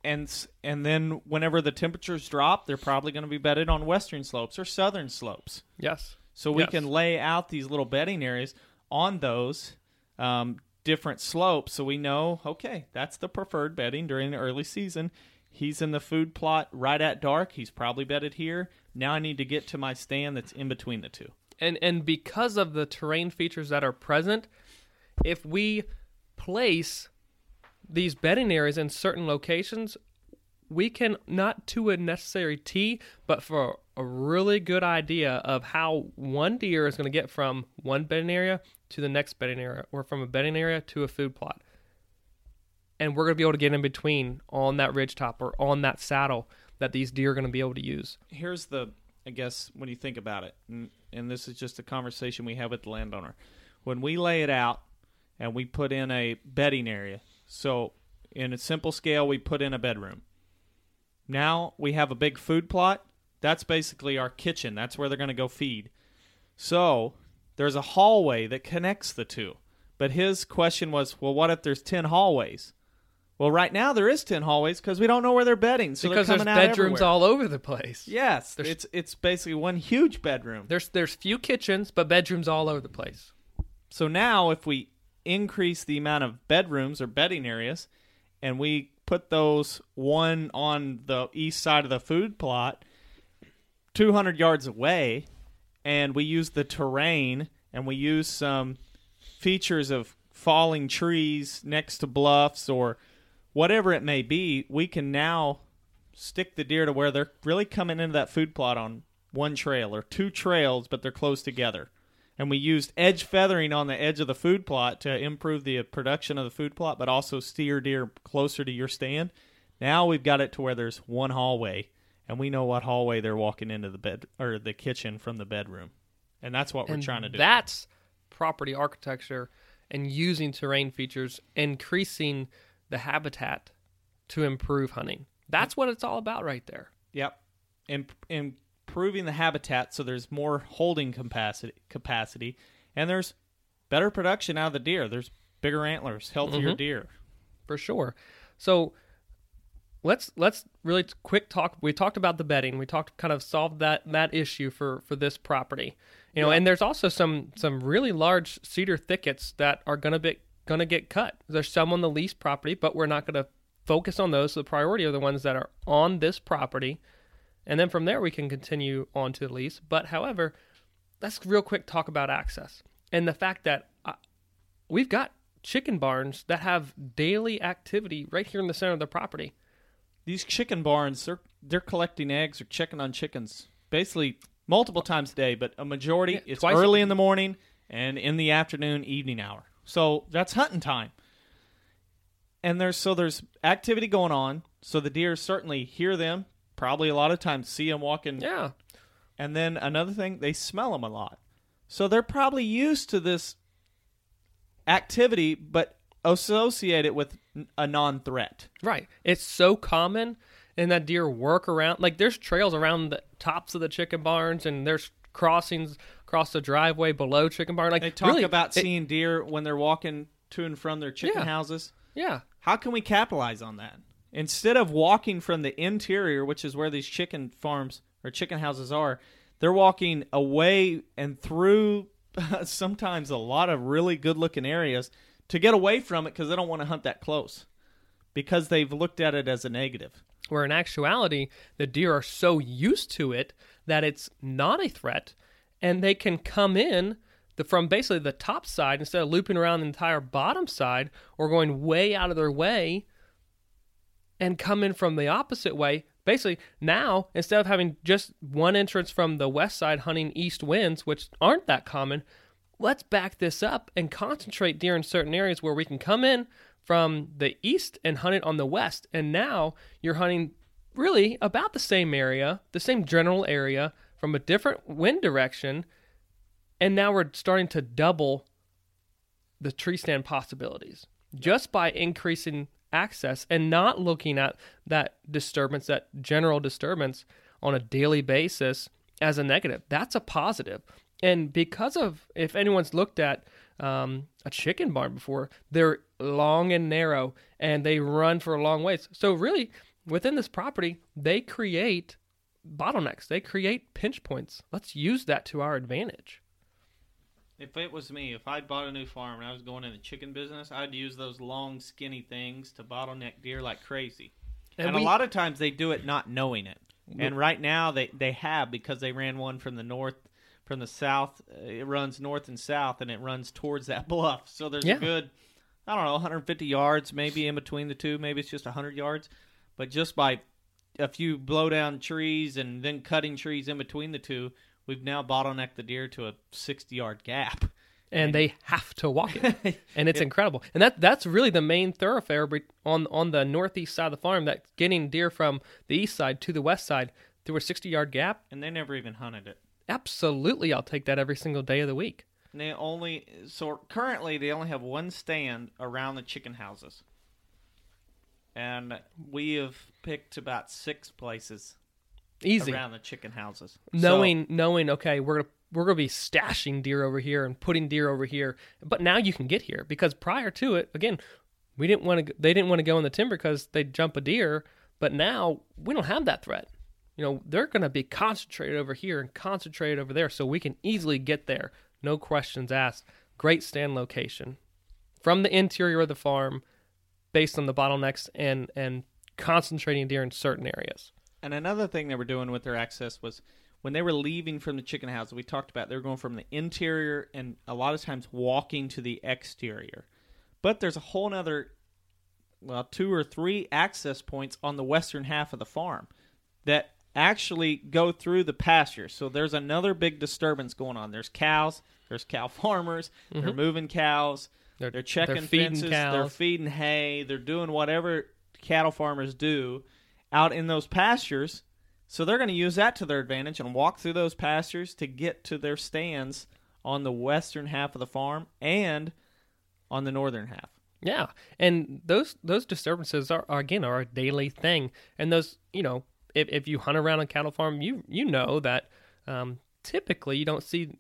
And and then whenever the temperatures drop, they're probably going to be bedded on western slopes or southern slopes. yes So we Yes. can lay out these little bedding areas on those um, different slopes so we know, okay, that's the preferred bedding during the early season. He's in the food plot right at dark. He's probably bedded here. Now I need to get to my stand that's in between the two. And and because of the terrain features that are present, if we place these bedding areas in certain locations, we can not to a necessary T, but for a really good idea of how one deer is going to get from one bedding area to the next bedding area, or from a bedding area to a food plot. And we're going to be able to get in between on that ridge top or on that saddle that these deer are going to be able to use. here's the i guess when you think about it. And, and this is just a conversation we have with the landowner. When we lay it out and we put in a bedding area so in a simple scale we put in a bedroom. Now we have a big food plot. That's basically our kitchen. That's where they're going to go feed. So there's a hallway that connects the two. But his question was well what if there's 10 hallways well right now there is 10 hallways because we don't know where they're bedding so because there's bedrooms everywhere. all over the place. Yes, There's- it's it's basically one huge bedroom. There's there's few kitchens, but bedrooms all over the place. So now, if we increase the amount of bedrooms or bedding areas, and we put those one on the east side of the food plot, two hundred yards away, and we use the terrain and we use some features of falling trees next to bluffs or whatever it may be, we can now stick the deer to where they're really coming into that food plot on one trail or two trails, but they're close together. And we used edge feathering on the edge of the food plot to improve the production of the food plot, but also steer deer closer to your stand. Now we've got it to where there's one hallway, and we know what hallway they're walking into the bed or the kitchen from the bedroom, and that's what we're trying to do. That's property architecture and using terrain features, increasing the habitat to improve hunting. That's what it's all about right there. Yep. Im- improving the habitat so there's more holding capacity capacity and there's better production out of the deer. There's bigger antlers, healthier mm-hmm. deer. for sure. So let's let's really quick talk. We talked about the bedding. We talked kind of solved that that issue for for this property. You know, and there's also some some really large cedar thickets that are gonna be gonna get cut. There's some on the lease property, but we're not gonna focus on those. The priority are the ones that are on this property, and then from there we can continue on to the lease. But however, let's real quick talk about access and the fact that uh, we've got chicken barns that have daily activity right here in the center of the property. These chicken barns, they're they're collecting eggs or checking on chickens basically multiple times a day, but a majority Yeah, it's early in the morning and in the afternoon, evening hour. So that's hunting time. And there's so there's activity going on, so the deer certainly hear them. Probably a lot of times see them walking Yeah, And then another thing, they smell them a lot. So they're probably used to this activity, but associate it with a non threat. right. It's so common, and that deer work around. Like there's trails around the tops of the chicken barns, and there's crossings across the driveway below chicken barn. Like They talk really, about it- seeing deer when they're walking to and from their chicken Yeah. houses. yeah, How can we capitalize on that? Instead of walking from the interior, which is where these chicken farms or chicken houses are, they're walking away and through sometimes a lot of really good looking areas to get away from it because they don't want to hunt that close because they've looked at it as a negative. where in actuality the deer are so used to it that it's not a threat and they can come in the, from basically the top side instead of looping around the entire bottom side or going way out of their way and come in from the opposite way basically now instead of having just one entrance from the west side hunting east winds which aren't that common let's back this up and concentrate deer in certain areas where we can come in from the east and hunt it on the west. And now you're hunting really about the same area, the same general area from a different wind direction. And now we're starting to double the tree stand possibilities just by increasing access and not looking at that disturbance, that general disturbance on a daily basis as a negative. That's a positive. And because of, if anyone's looked at um, a chicken barn before, they're long and narrow and they run for a long ways. So, really, within this property, they create bottlenecks. They create pinch points. Let's use that to our advantage. If it was me, if I'd bought a new farm and I was going in the chicken business, I'd use those long, skinny things to bottleneck deer like crazy. And And, we- a lot of times they do it not knowing it. And right now they, they have because they ran one from the north, from the south. Uh, It runs north and south, and it runs towards that bluff. So there's Yeah. a good, I don't know, 150 yards maybe in between the two. Maybe it's just 100 yards. But just by a few blow down trees and then cutting trees in between the two, we've now bottlenecked the deer to a 60 yard gap. and they have to walk it, and it's incredible. And that that's really the main thoroughfare on on the northeast side of the farm. That's getting deer from the east side to the west side through a sixty yard gap. And they never even hunted it. Absolutely, I'll take that every single day of the week. And they only so currently they only have one stand around the chicken houses, and we have picked about six places Easy, around the chicken houses. knowing knowing okay, we're gonna we're gonna be stashing deer over here and putting deer over here. But now you can get here because prior to it, again, we didn't want to. They didn't want to go in the timber because they'd jump a deer. But now we don't have that threat. You know, they're going to be concentrated over here and concentrated over there, so we can easily get there. No questions asked. Great stand location from the interior of the farm, based on the bottlenecks and and concentrating deer in certain areas. And another thing they were doing with their access was when they were leaving from the chicken house, we talked about they were going from the interior and a lot of times walking to the exterior. But there's a whole nother, well, two or three access points on the western half of the farm that actually go through the pasture. So there's another big disturbance going on. There's cows, there's cow farmers, they're mm-hmm. moving cows, They're- they're, checking they're feeding fences, they're feeding hay, they're doing whatever cattle farmers do out in those pastures. So they're going to use that to their advantage and walk through those pastures to get to their stands on the western half of the farm and on the northern half. Yeah, and those those disturbances are, are again are a daily thing, and those you know if if you hunt around a cattle farm, you you know that um, typically you don't see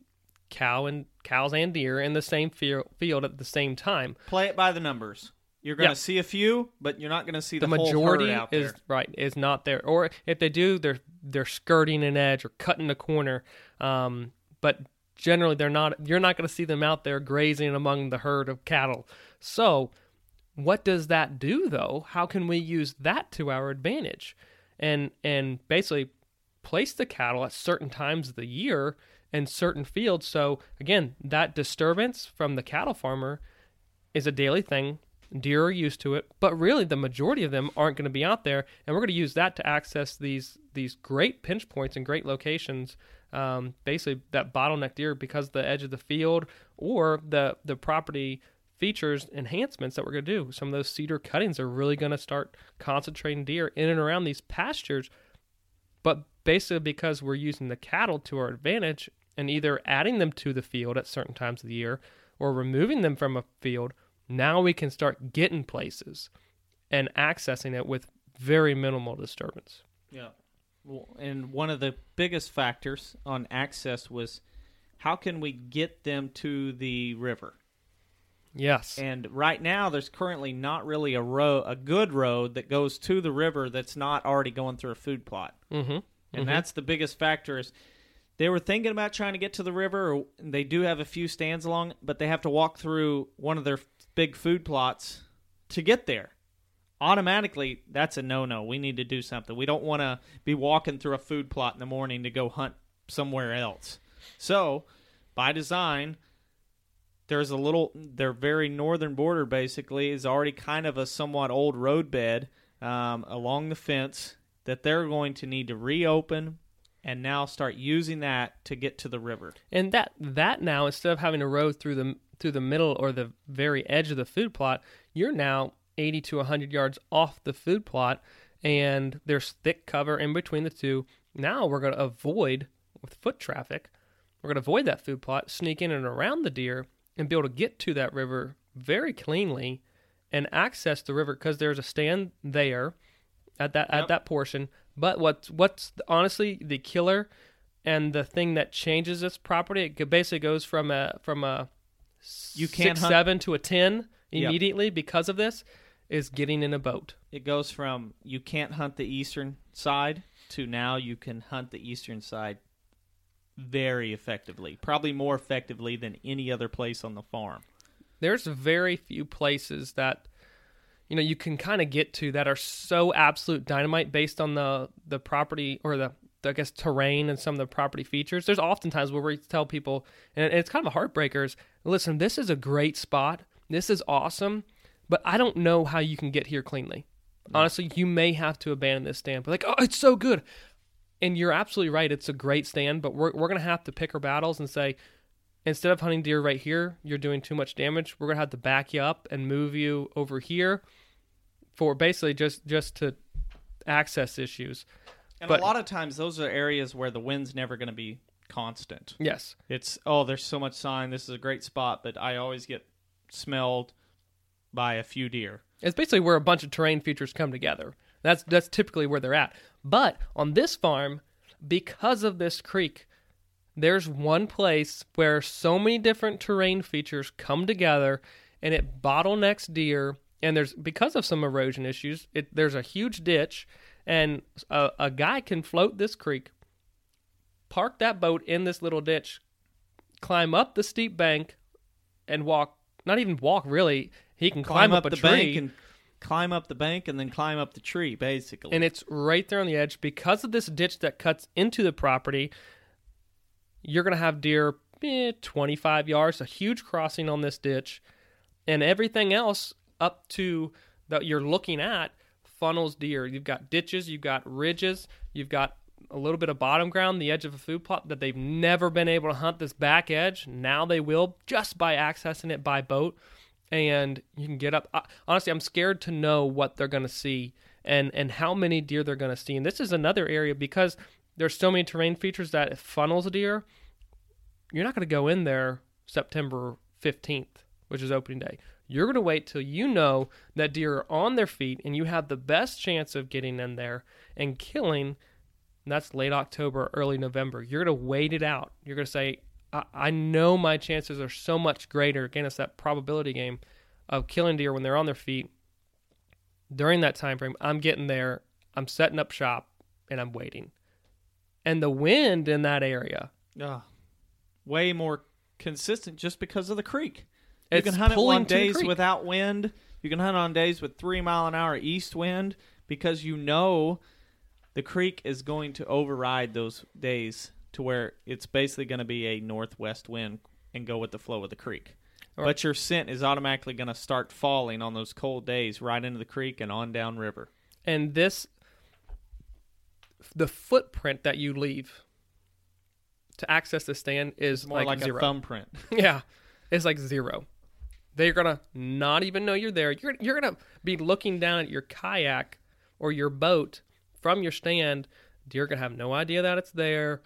cow and cows and deer in the same field at the same time. Play it by the numbers. You're going to Yeah. see a few, but you're not going to see the, The whole majority herd out is there. right is not there, or if they do, they're they're skirting an edge or cutting a corner. Um, but generally, they're not. You're not going to see them out there grazing among the herd of cattle. So, what does that do though? How can we use that to our advantage? And and basically place the cattle at certain times of the year in certain fields. So again, that disturbance from the cattle farmer is a daily thing. Deer are used to it, but really the majority of them aren't going to be out there, and we're going to use that to access these these great pinch points and great locations. Um, basically, that bottleneck deer because the edge of the field or the the property features enhancements that we're going to do. Some of those cedar cuttings are really going to start concentrating deer in and around these pastures, but basically because we're using the cattle to our advantage and either adding them to the field at certain times of the year or removing them from a field, now we can start getting places and accessing it with very minimal disturbance. Yeah. Well, and one of the biggest factors on access was how can we get them to the river? Yes. And right now, there's currently not really a road, a good road that goes to the river that's not already going through a food plot. mm-hmm. And that's the biggest factor. Is they were thinking about trying to get to the river. Or they do have a few stands along, but they have to walk through one of their big food plots to get there. Automatically, that's a no-no. We need to do something. We don't want to be walking through a food plot in the morning to go hunt somewhere else. So, by design, there's a little their very northern border basically is already kind of a somewhat old roadbed um, along the fence that they're going to need to reopen and now start using that to get to the river. And that that now instead of having a road through the through the middle or the very edge of the food plot, you're now 80 to 100 yards off the food plot and there's thick cover in between the two. Now we're going to avoid with foot traffic. We're going to avoid that food plot, sneak in and around the deer and be able to get to that river very cleanly and access the river because there's a stand there at that Yep. at that portion. But what's what's honestly the killer and the thing that changes this property, it basically goes from a from a You can't six hunt- seven to a ten Yep. immediately because of this is getting in a boat. It goes from you can't hunt the eastern side to now you can hunt the eastern side very effectively, probably more effectively than any other place on the farm. There's very few places that you know you can kind of get to that are so absolute dynamite based on the the property or the I guess terrain and some of the property features. There's oftentimes where we tell people, and it's kind of a heartbreakers. Listen, this is a great spot. This is awesome, but I don't know how you can get here cleanly. Honestly, you may have to abandon this stand. But like, oh, it's so good, and you're absolutely right. It's a great stand, but we're we're gonna have to pick our battles and say, instead of hunting deer right here, you're doing too much damage. We're gonna have to back you up and move you over here for basically just just to access issues. And But- a lot of times, those are areas where the wind's never going to be constant. Yes. It's oh, there's so much sign. This is a great spot, but I always get smelled by a few deer. It's basically where a bunch of terrain features come together. That's that's typically where they're at. But on this farm, because of this creek, there's one place where so many different terrain features come together and it bottlenecks deer. And there's because of some erosion issues, it there's a huge ditch and a, a guy can float this creek, park that boat in this little ditch, climb up the steep bank and walk not even walk really, he can climb, up, a the tree. bank and climb up the bank and then climb up the tree, basically. and it's right there on the edge because of this ditch that cuts into the property you're going to have deer eh, 25 yards a huge crossing on this ditch and everything else up to that you're looking at funnels deer you've got ditches you've got ridges you've got a little bit of bottom ground the edge of a food plot that they've never been able to hunt this back edge now they will just by accessing it by boat and you can get up. I- Honestly, I'm scared to know what they're going to see and and how many deer they're going to see. And this is another area because there's so many terrain features that it funnels a deer. You're not going to go in there September 15th, which is opening day. You're going to wait till you know that deer are on their feet and you have the best chance of getting in there and killing. And that's late October, early November. You're going to wait it out. You're going to say, I, I know my chances are so much greater. Again, it's that probability game of killing deer when they're on their feet. During that time frame, I'm getting there, I'm setting up shop, and I'm waiting. And the wind in that area, Ugh. way more consistent just because of the creek. You It's can hunt it on days without wind. You can hunt on days with three mile an hour east wind because you know the creek is going to override those days to where it's basically going to be a northwest wind and go with the flow of the creek. Or- But your scent is automatically going to start falling on those cold days right into the creek and on down river. and this, the footprint that you leave to access the stand is More like, like, zero. a thumbprint. Yeah, it's like zero. They're gonna not even know you're there. You're you're gonna be looking down at your kayak or your boat from your stand. Deer gonna have no idea that it's there.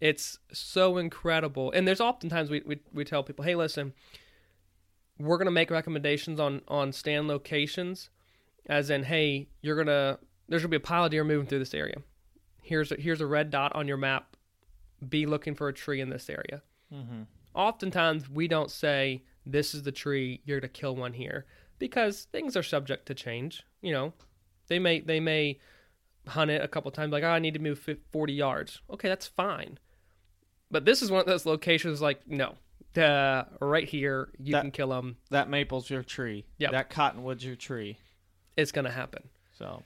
It's so incredible. And there's oftentimes we, we, we tell people, hey, listen, we're gonna make recommendations on on stand locations, as in, hey, you're gonna there's gonna be a pile of deer moving through this area. Here's a, here's a red dot on your map. Be looking for a tree in this area oftentimes we don't say this is the tree you're to kill one here because things are subject to change you know they may they may hunt it a couple times like oh, i need to move fif- 40 yards okay that's fine but this is one of those locations like no uh, right here you That- can kill them That maple's your tree. Yep. That cottonwood's your tree. it's gonna happen So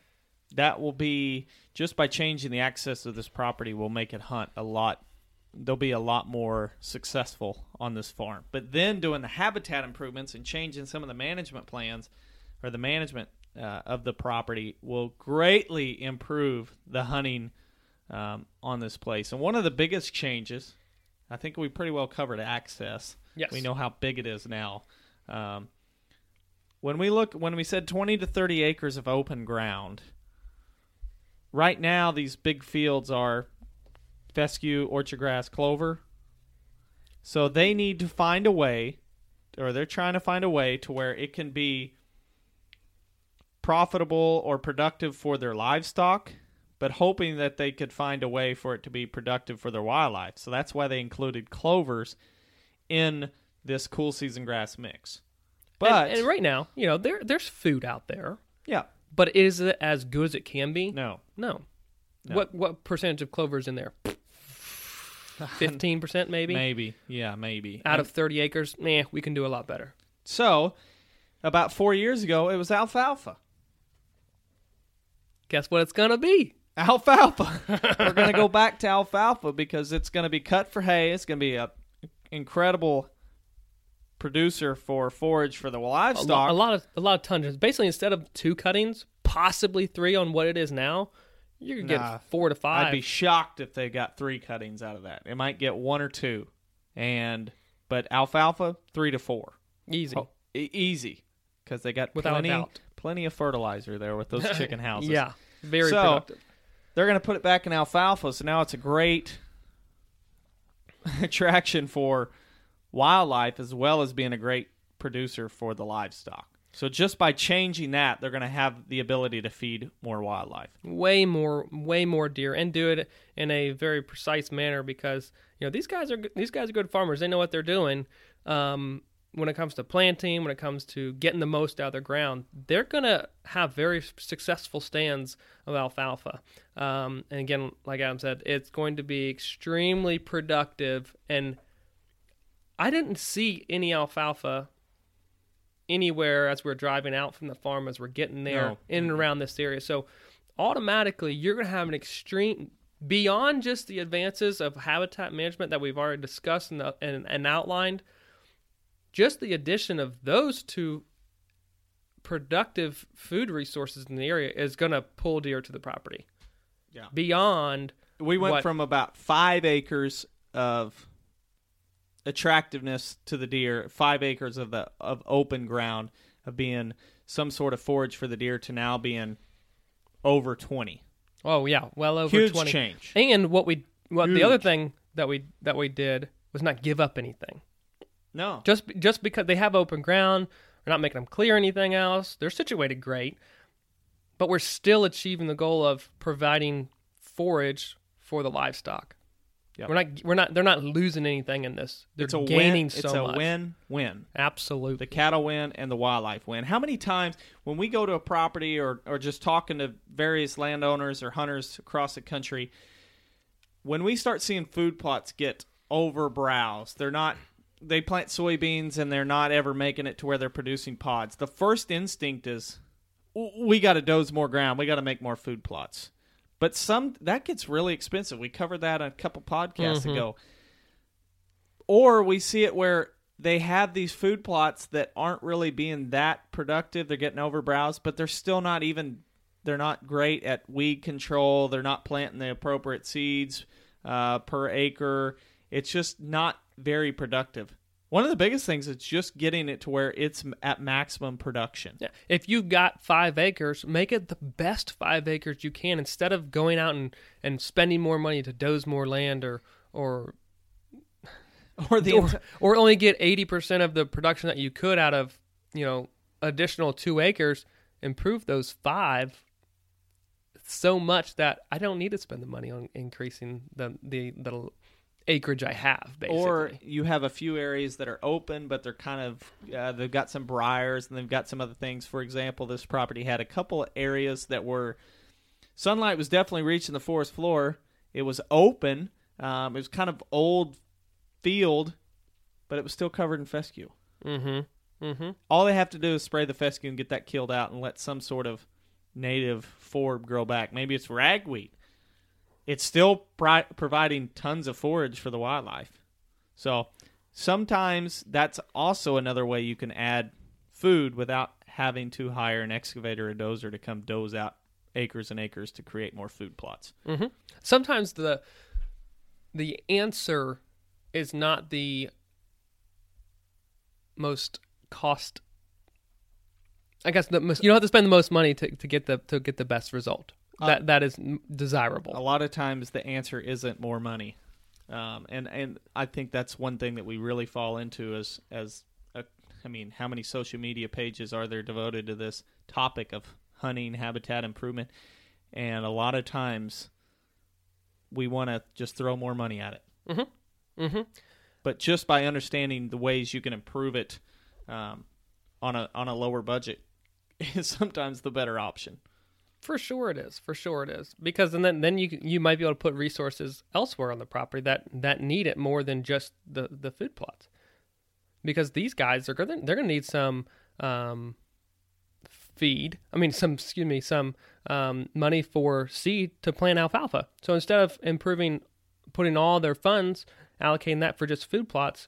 that will be just by changing the access of this property will make it hunt a lot. They'll be a lot more successful on this farm. But then doing the habitat improvements and changing some of the management plans or the management uh, of the property will greatly improve the hunting um, on this place. And one of the biggest changes, I think we pretty well covered access. Yes. We know how big it is now. Um, when we look, when we said 20 to 30 acres of open ground, right now these big fields are fescue, orchard grass, clover. So they need to find a way, or they're trying to find a way to where it can be profitable or productive for their livestock, but hoping that they could find a way for it to be productive for their wildlife. So that's why they included clovers in this cool season grass mix. But and, and right now you know there there's food out there yeah, but is it as good as it can be no, no What what percentage of clover is in there? Fifteen percent, maybe. Maybe, yeah, maybe. Out of thirty acres, man, we can do a lot better. so, about four years ago, it was alfalfa. Guess what it's gonna be? Alfalfa. We're gonna go back to alfalfa because it's gonna be cut for hay. It's gonna be a incredible producer for forage for the A, livestock. a lot of a lot of tons. Basically, instead of two cuttings, possibly three on what it is now, you could Nah, get four to five. I'd be shocked if they got three cuttings out of that. It might get one or two, and but alfalfa three to four, Easy. Oh, e- easy, because they got Without plenty, doubt. plenty of fertilizer there with those chicken houses. Yeah, very So, productive. they're going to put it back in alfalfa, so now it's a great attraction for wildlife as well as being a great producer for the livestock. So just by changing that, they're going to have the ability to feed more wildlife. way more way more deer and do it in a very precise manner because you know these guys are these guys are good farmers they know what they're doing um, when it comes to planting when it comes to getting the most out of their ground they're gonna have very successful stands of alfalfa um, and again like adam said it's going to be extremely productive and i didn't see any alfalfa anywhere as we're driving out from the farm as we're getting there No. in and around this area. So automatically you're going to have an extreme beyond just the advances of habitat management that we've already discussed and, and, and outlined. Just the addition of those two productive food resources in the area is going to pull deer to the property. Yeah. Beyond We went what- from about five acres of attractiveness to the deer, five acres of the of open ground of being some sort of forage for the deer to now being over twenty. oh yeah, well over Huge 20 change. And what we what the other thing that we that we did was not give up anything. No, just just because they have open ground, we're not making them clear anything else. They're situated great, but we're still achieving the goal of providing forage for the livestock. Yep. We're not we're not they're not losing anything in this. They're it's a gaining win. so it's a much. win-win. Absolutely. The cattle win and the wildlife win. How many times when we go to a property or or just talking to various landowners or hunters across the country, when we start seeing food plots get overbrowsed, they're not they plant soybeans and they're not ever making it to where they're producing pods. The first instinct is we got to doze more ground. We got to make more food plots. But some that gets really expensive. We covered that a couple podcasts ago. Or we see it where they have these food plots that aren't really being that productive. They're getting overbrowsed, but they're still not even they're not great at weed control. They're not planting the appropriate seeds uh, per acre. It's just not very productive. One of the biggest things is just getting it to where it's at maximum production. Yeah. If you've got five acres, make it the best five acres you can instead of going out and, and spending more money to doze more land or or Or the or, or only get 80% of the production that you could out of, you know, additional two acres, improve those five so much that I don't need to spend the money on increasing the, the, the acreage I have, basically. or you have a few areas that are open, but they're kind of uh, they've got some briars and they've got some other things. For example, this property had a couple of areas that were sunlight was definitely reaching the forest floor. It was open. Um, it was kind of old field, but it was still covered in fescue. mm-hmm. Mm-hmm. All they have to do is spray the fescue and get that killed out and let some sort of native forb grow back. Maybe it's ragweed. It's still providing tons of forage for the wildlife. So sometimes that's also another way you can add food without having to hire an excavator or dozer to come doze out acres and acres to create more food plots. Mm-hmm. sometimes the the answer is not the most cost I guess the most, you don't have to spend the most money to, to get the to get the best result. That that is desirable. A lot of times the answer isn't more money um, and and I think that's one thing that we really fall into as as a, I mean how many social media pages are there devoted to this topic of hunting habitat improvement and a lot of times we want to just throw more money at it Mm-hmm. Mm-hmm. but just by understanding the ways you can improve it um, on a on a lower budget is sometimes the better option For sure it is. For sure it is. Because and then then you you might be able to put resources elsewhere on the property that that need it more than just the the food plots. Because these guys are going they're going to need some um, feed. I mean some excuse me some um, money for seed to plant alfalfa. So instead of improving putting all their funds allocating that for just food plots,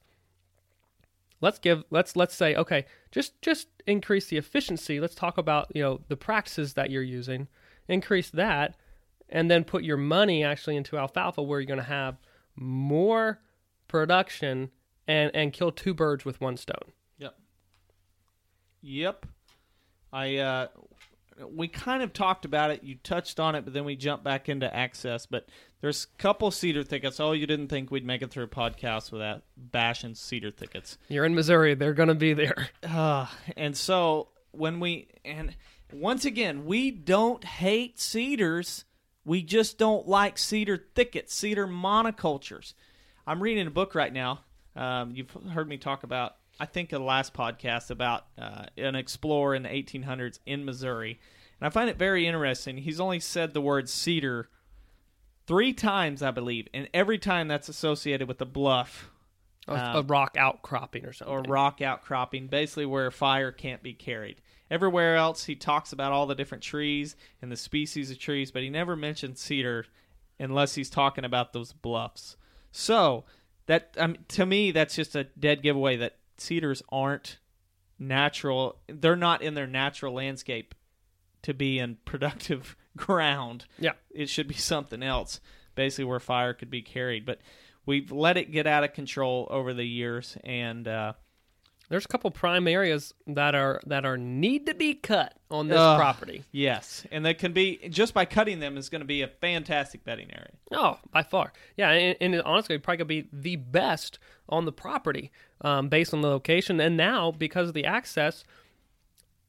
let's give let's let's say okay just just increase the efficiency let's talk about you know the practices that you're using increase that and then put your money actually into alfalfa where you're going to have more production and and kill two birds with one stone Yep. Yep. I uh we kind of talked about it. You touched on it, but then we jumped back into access. But there's a couple cedar thickets. Oh, you didn't think we'd make it through a podcast without bashing cedar thickets. you're in missouri they're going to be there Uh, and so when we and once again, we don't hate cedars. We just don't like cedar thickets, cedar monocultures. I'm reading a book right now. Um, you've heard me talk about, I think, in the last podcast about uh, an explorer in the 1800s in Missouri, and I find it very interesting. He's only said the word cedar three times, I believe, and every time that's associated with a bluff a, a rock outcropping or something or rock outcropping, basically where fire can't be carried. Everywhere else, he talks about all the different trees and the species of trees, but he never mentions cedar unless he's talking about those bluffs. So that um, to me, that's just a dead giveaway that cedars aren't natural. They're not in their natural landscape to be in productive ground. yeah It should be something else, basically where fire could be carried. But we've let it get out of control over the years, and uh, there's a couple prime areas that are that are need to be cut on this Ugh. property Yes, and that can be just by cutting them is going to be a fantastic bedding area. Oh, by far. Yeah, and, and honestly, probably could be the best on the property um, based on the location. And now, because of the access,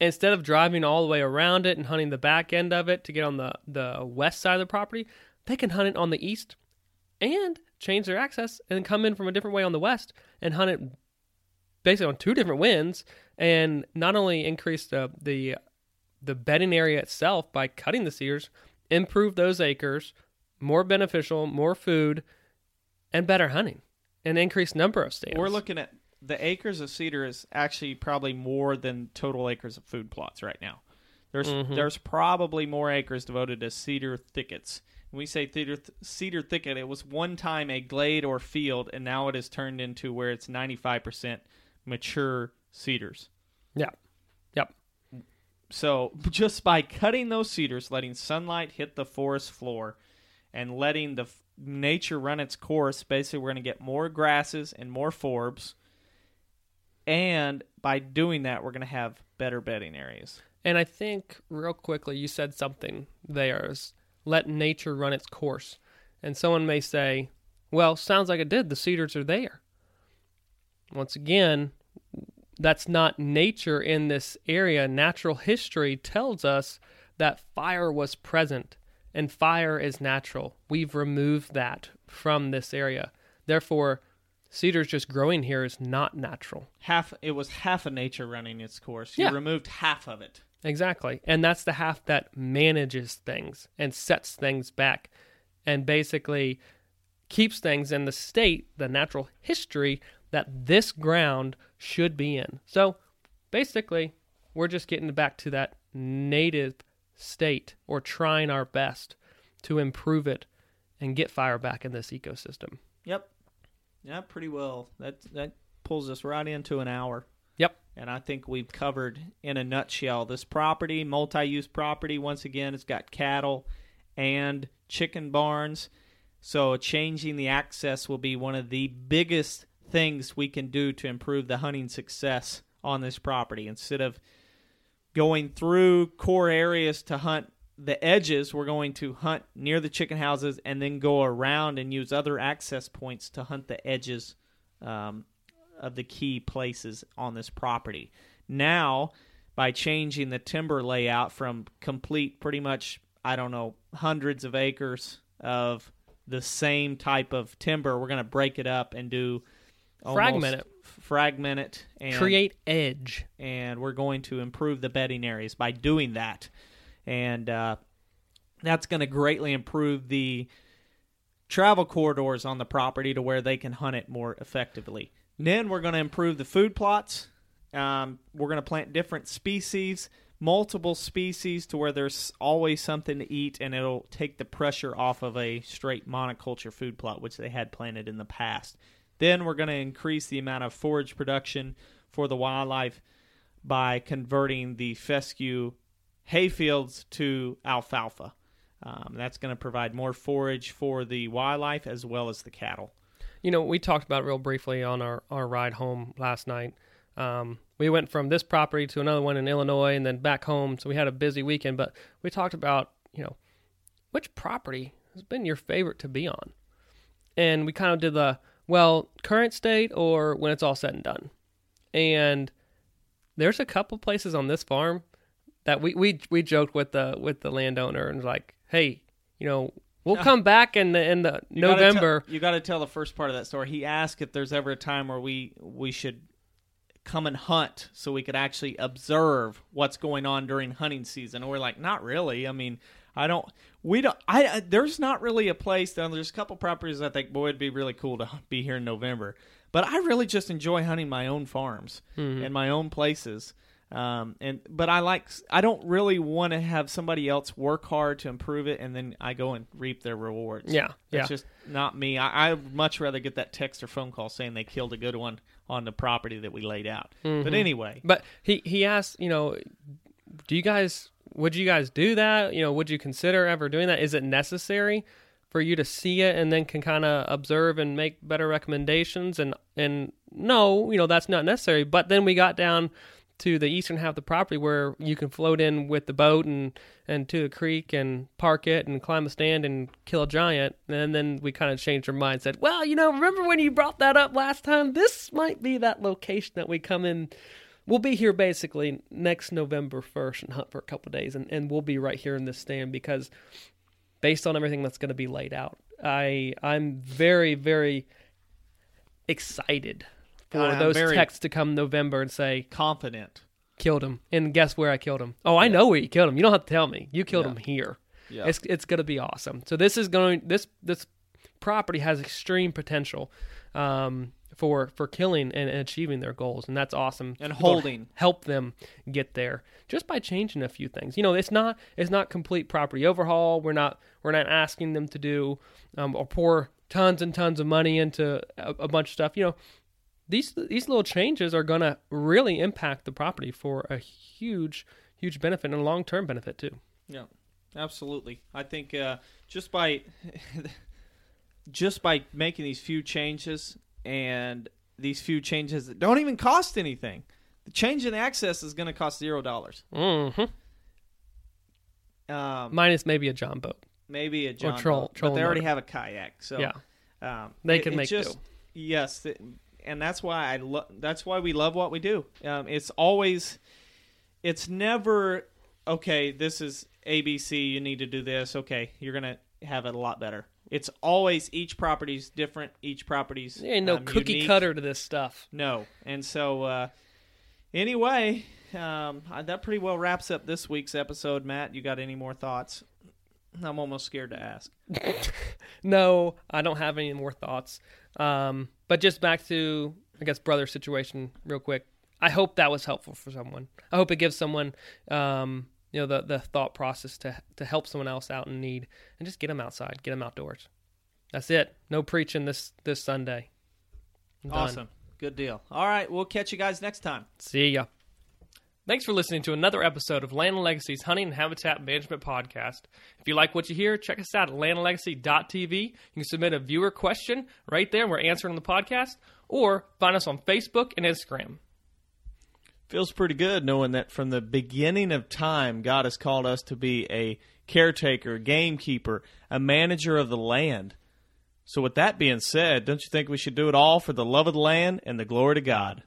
instead of driving all the way around it and hunting the back end of it to get on the, the west side of the property, they can hunt it on the east and change their access and come in from a different way on the west and hunt it basically on two different winds and not only increase the the the bedding area itself by cutting the cedars, improve those acres, more beneficial, more food, and better hunting, and increased number of stands. We're looking at the acres of cedar is actually probably more than total acres of food plots right now. There's mm-hmm. there's probably more acres devoted to cedar thickets. When we say cedar cedar thicket, it was one time a glade or field, and now it has turned into where it's 95% mature cedars. yeah, yep, So just by cutting those cedars, letting sunlight hit the forest floor, and letting the nature run its course, basically we're going to get more grasses and more forbs. And by doing that, we're going to have better bedding areas. And I think real quickly, you said something there is let nature run its course. And someone may say, well, sounds like it did. The cedars are there. Once again, that's not nature in this area. Natural history tells us that fire was present and fire is natural. We've removed that from this area. Therefore, cedars just growing here is not natural. Half it was half of nature running its course. You Yeah. removed half of it. Exactly. And that's the half that manages things and sets things back and basically keeps things in the state, the natural history that this ground should be in. So basically, we're just getting back to that native state or trying our best to improve it and get fire back in this ecosystem. Yep. Yeah, pretty well. That that pulls us right into an hour. Yep. And I think we've covered in a nutshell this property, multi use property. Once again, it's got cattle and chicken barns. So changing the access will be one of the biggest things we can do to improve the hunting success on this property. Instead of going through core areas to hunt the edges, we're going to hunt near the chicken houses and then go around and use other access points to hunt the edges um, of the key places on this property. Now, by changing the timber layout from complete, pretty much, I don't know, hundreds of acres of the same type of timber, we're going to break it up and do Fragment it. Fragment it, and Create edge. and we're going to improve the bedding areas by doing that. And uh, That's going to greatly improve the travel corridors on the property to where they can hunt it more effectively. Then we're going to improve the food plots. Um, we're going to plant different species, multiple species, to where there's always something to eat, and it'll take the pressure off of a straight monoculture food plot, which they had planted in the past. Then we're going to increase the amount of forage production for the wildlife by converting the fescue hayfields to alfalfa. Um, that's going to provide more forage for the wildlife as well as the cattle. You know, we talked about real briefly on our, our ride home last night. Um, we went from this property to another one in Illinois and then back home. So we had a busy weekend, but we talked about, you know, which property has been your favorite to be on? And we kind of did the, well, current state or when it's all said and done. And there's a couple places on this farm that we, we, we joked with the, with the landowner and was like, hey, you know, we'll come back in the in the You gotta November. tell- you got to tell the first part of that story. He asked if there's ever a time where we we should come and hunt so we could actually observe what's going on during hunting season. And we're like, not really. I mean, I don't. We don't. I, I there's not really a place. Though there's a couple properties I think boy it'd be really cool to be here in November. But I really just enjoy hunting my own farms and my own places. Um, and but I like I don't really want to have somebody else work hard to improve it and then I go and reap their rewards. Yeah, That's yeah. just not me. I, I'd much rather get that text or phone call saying they killed a good one on the property that we laid out. Mm-hmm. But anyway, But he he asked, you know, do you guys would you guys do that? You know, would you consider ever doing that? Is it necessary for you to see it and then can kind of observe and make better recommendations? And and no, you know, that's not necessary. But then we got down to the eastern half of the property where you can float in with the boat and and to the creek and park it and climb a stand and kill a giant. And then we kind of changed our mind, said, well, you know, remember when you brought that up last time? This might be that location that we come in we'll be here basically next November 1st and hunt for a couple of days, and, and we'll be right here in this stand because based on everything that's going to be laid out, I I'm very very excited for I'm those texts to come November and say confident. killed him, and guess where I killed him? Oh, I know where you killed him. You don't have to tell me. You killed him here. Yeah. It's it's going to be awesome. So this is going this this property has extreme potential. Um, for, for killing and, achieving their goals, and that's awesome. And holding. help them get there just by changing a few things. You know, it's not it's not complete property overhaul. We're not we're not asking them to do um, or pour tons and tons of money into a, a bunch of stuff. You know, these these little changes are going to really impact the property for a huge huge benefit and a long term benefit too. Yeah, absolutely. I think uh, just by just by making these few changes and these few changes that don't even cost anything, the change in access is going to cost zero dollars. Mm-hmm. Um, Minus maybe a John boat. maybe a John troll- boat, but they already motor. have a kayak, so Yeah. um, They it- can make just, do. Yes, and that's why I love. that's why we love what we do. Um, it's always, it's never okay. This is ABC. You need to do this. Okay, you're gonna have it a lot better. It's always each property's different. Each property's There ain't no um, cookie unique. cutter to this stuff. No, and so uh, anyway, um, that pretty well wraps up this week's episode. Matt, you got any more thoughts? I'm almost scared to ask. No, I don't have any more thoughts. Um, but just back to, I guess, brother situation, real quick. I hope that was helpful for someone. I hope it gives someone, um, you know, the the thought process to to help someone else out in need, and just get them outside, get them outdoors. That's it. No preaching this this Sunday. I'm done. Awesome, good deal. All right, we'll catch you guys next time. See ya. Thanks for listening to another episode of Land and Legacy's Hunting and Habitat Management Podcast. If you like what you hear, check us out at landandlegacy.tv. You can submit a viewer question right there. We're answering on the podcast. Or find us on Facebook and Instagram. Feels pretty good knowing that from the beginning of time, God has called us to be a caretaker, gamekeeper, a manager of the land. So, with that being said, don't you think we should do it all for the love of the land and the glory to God?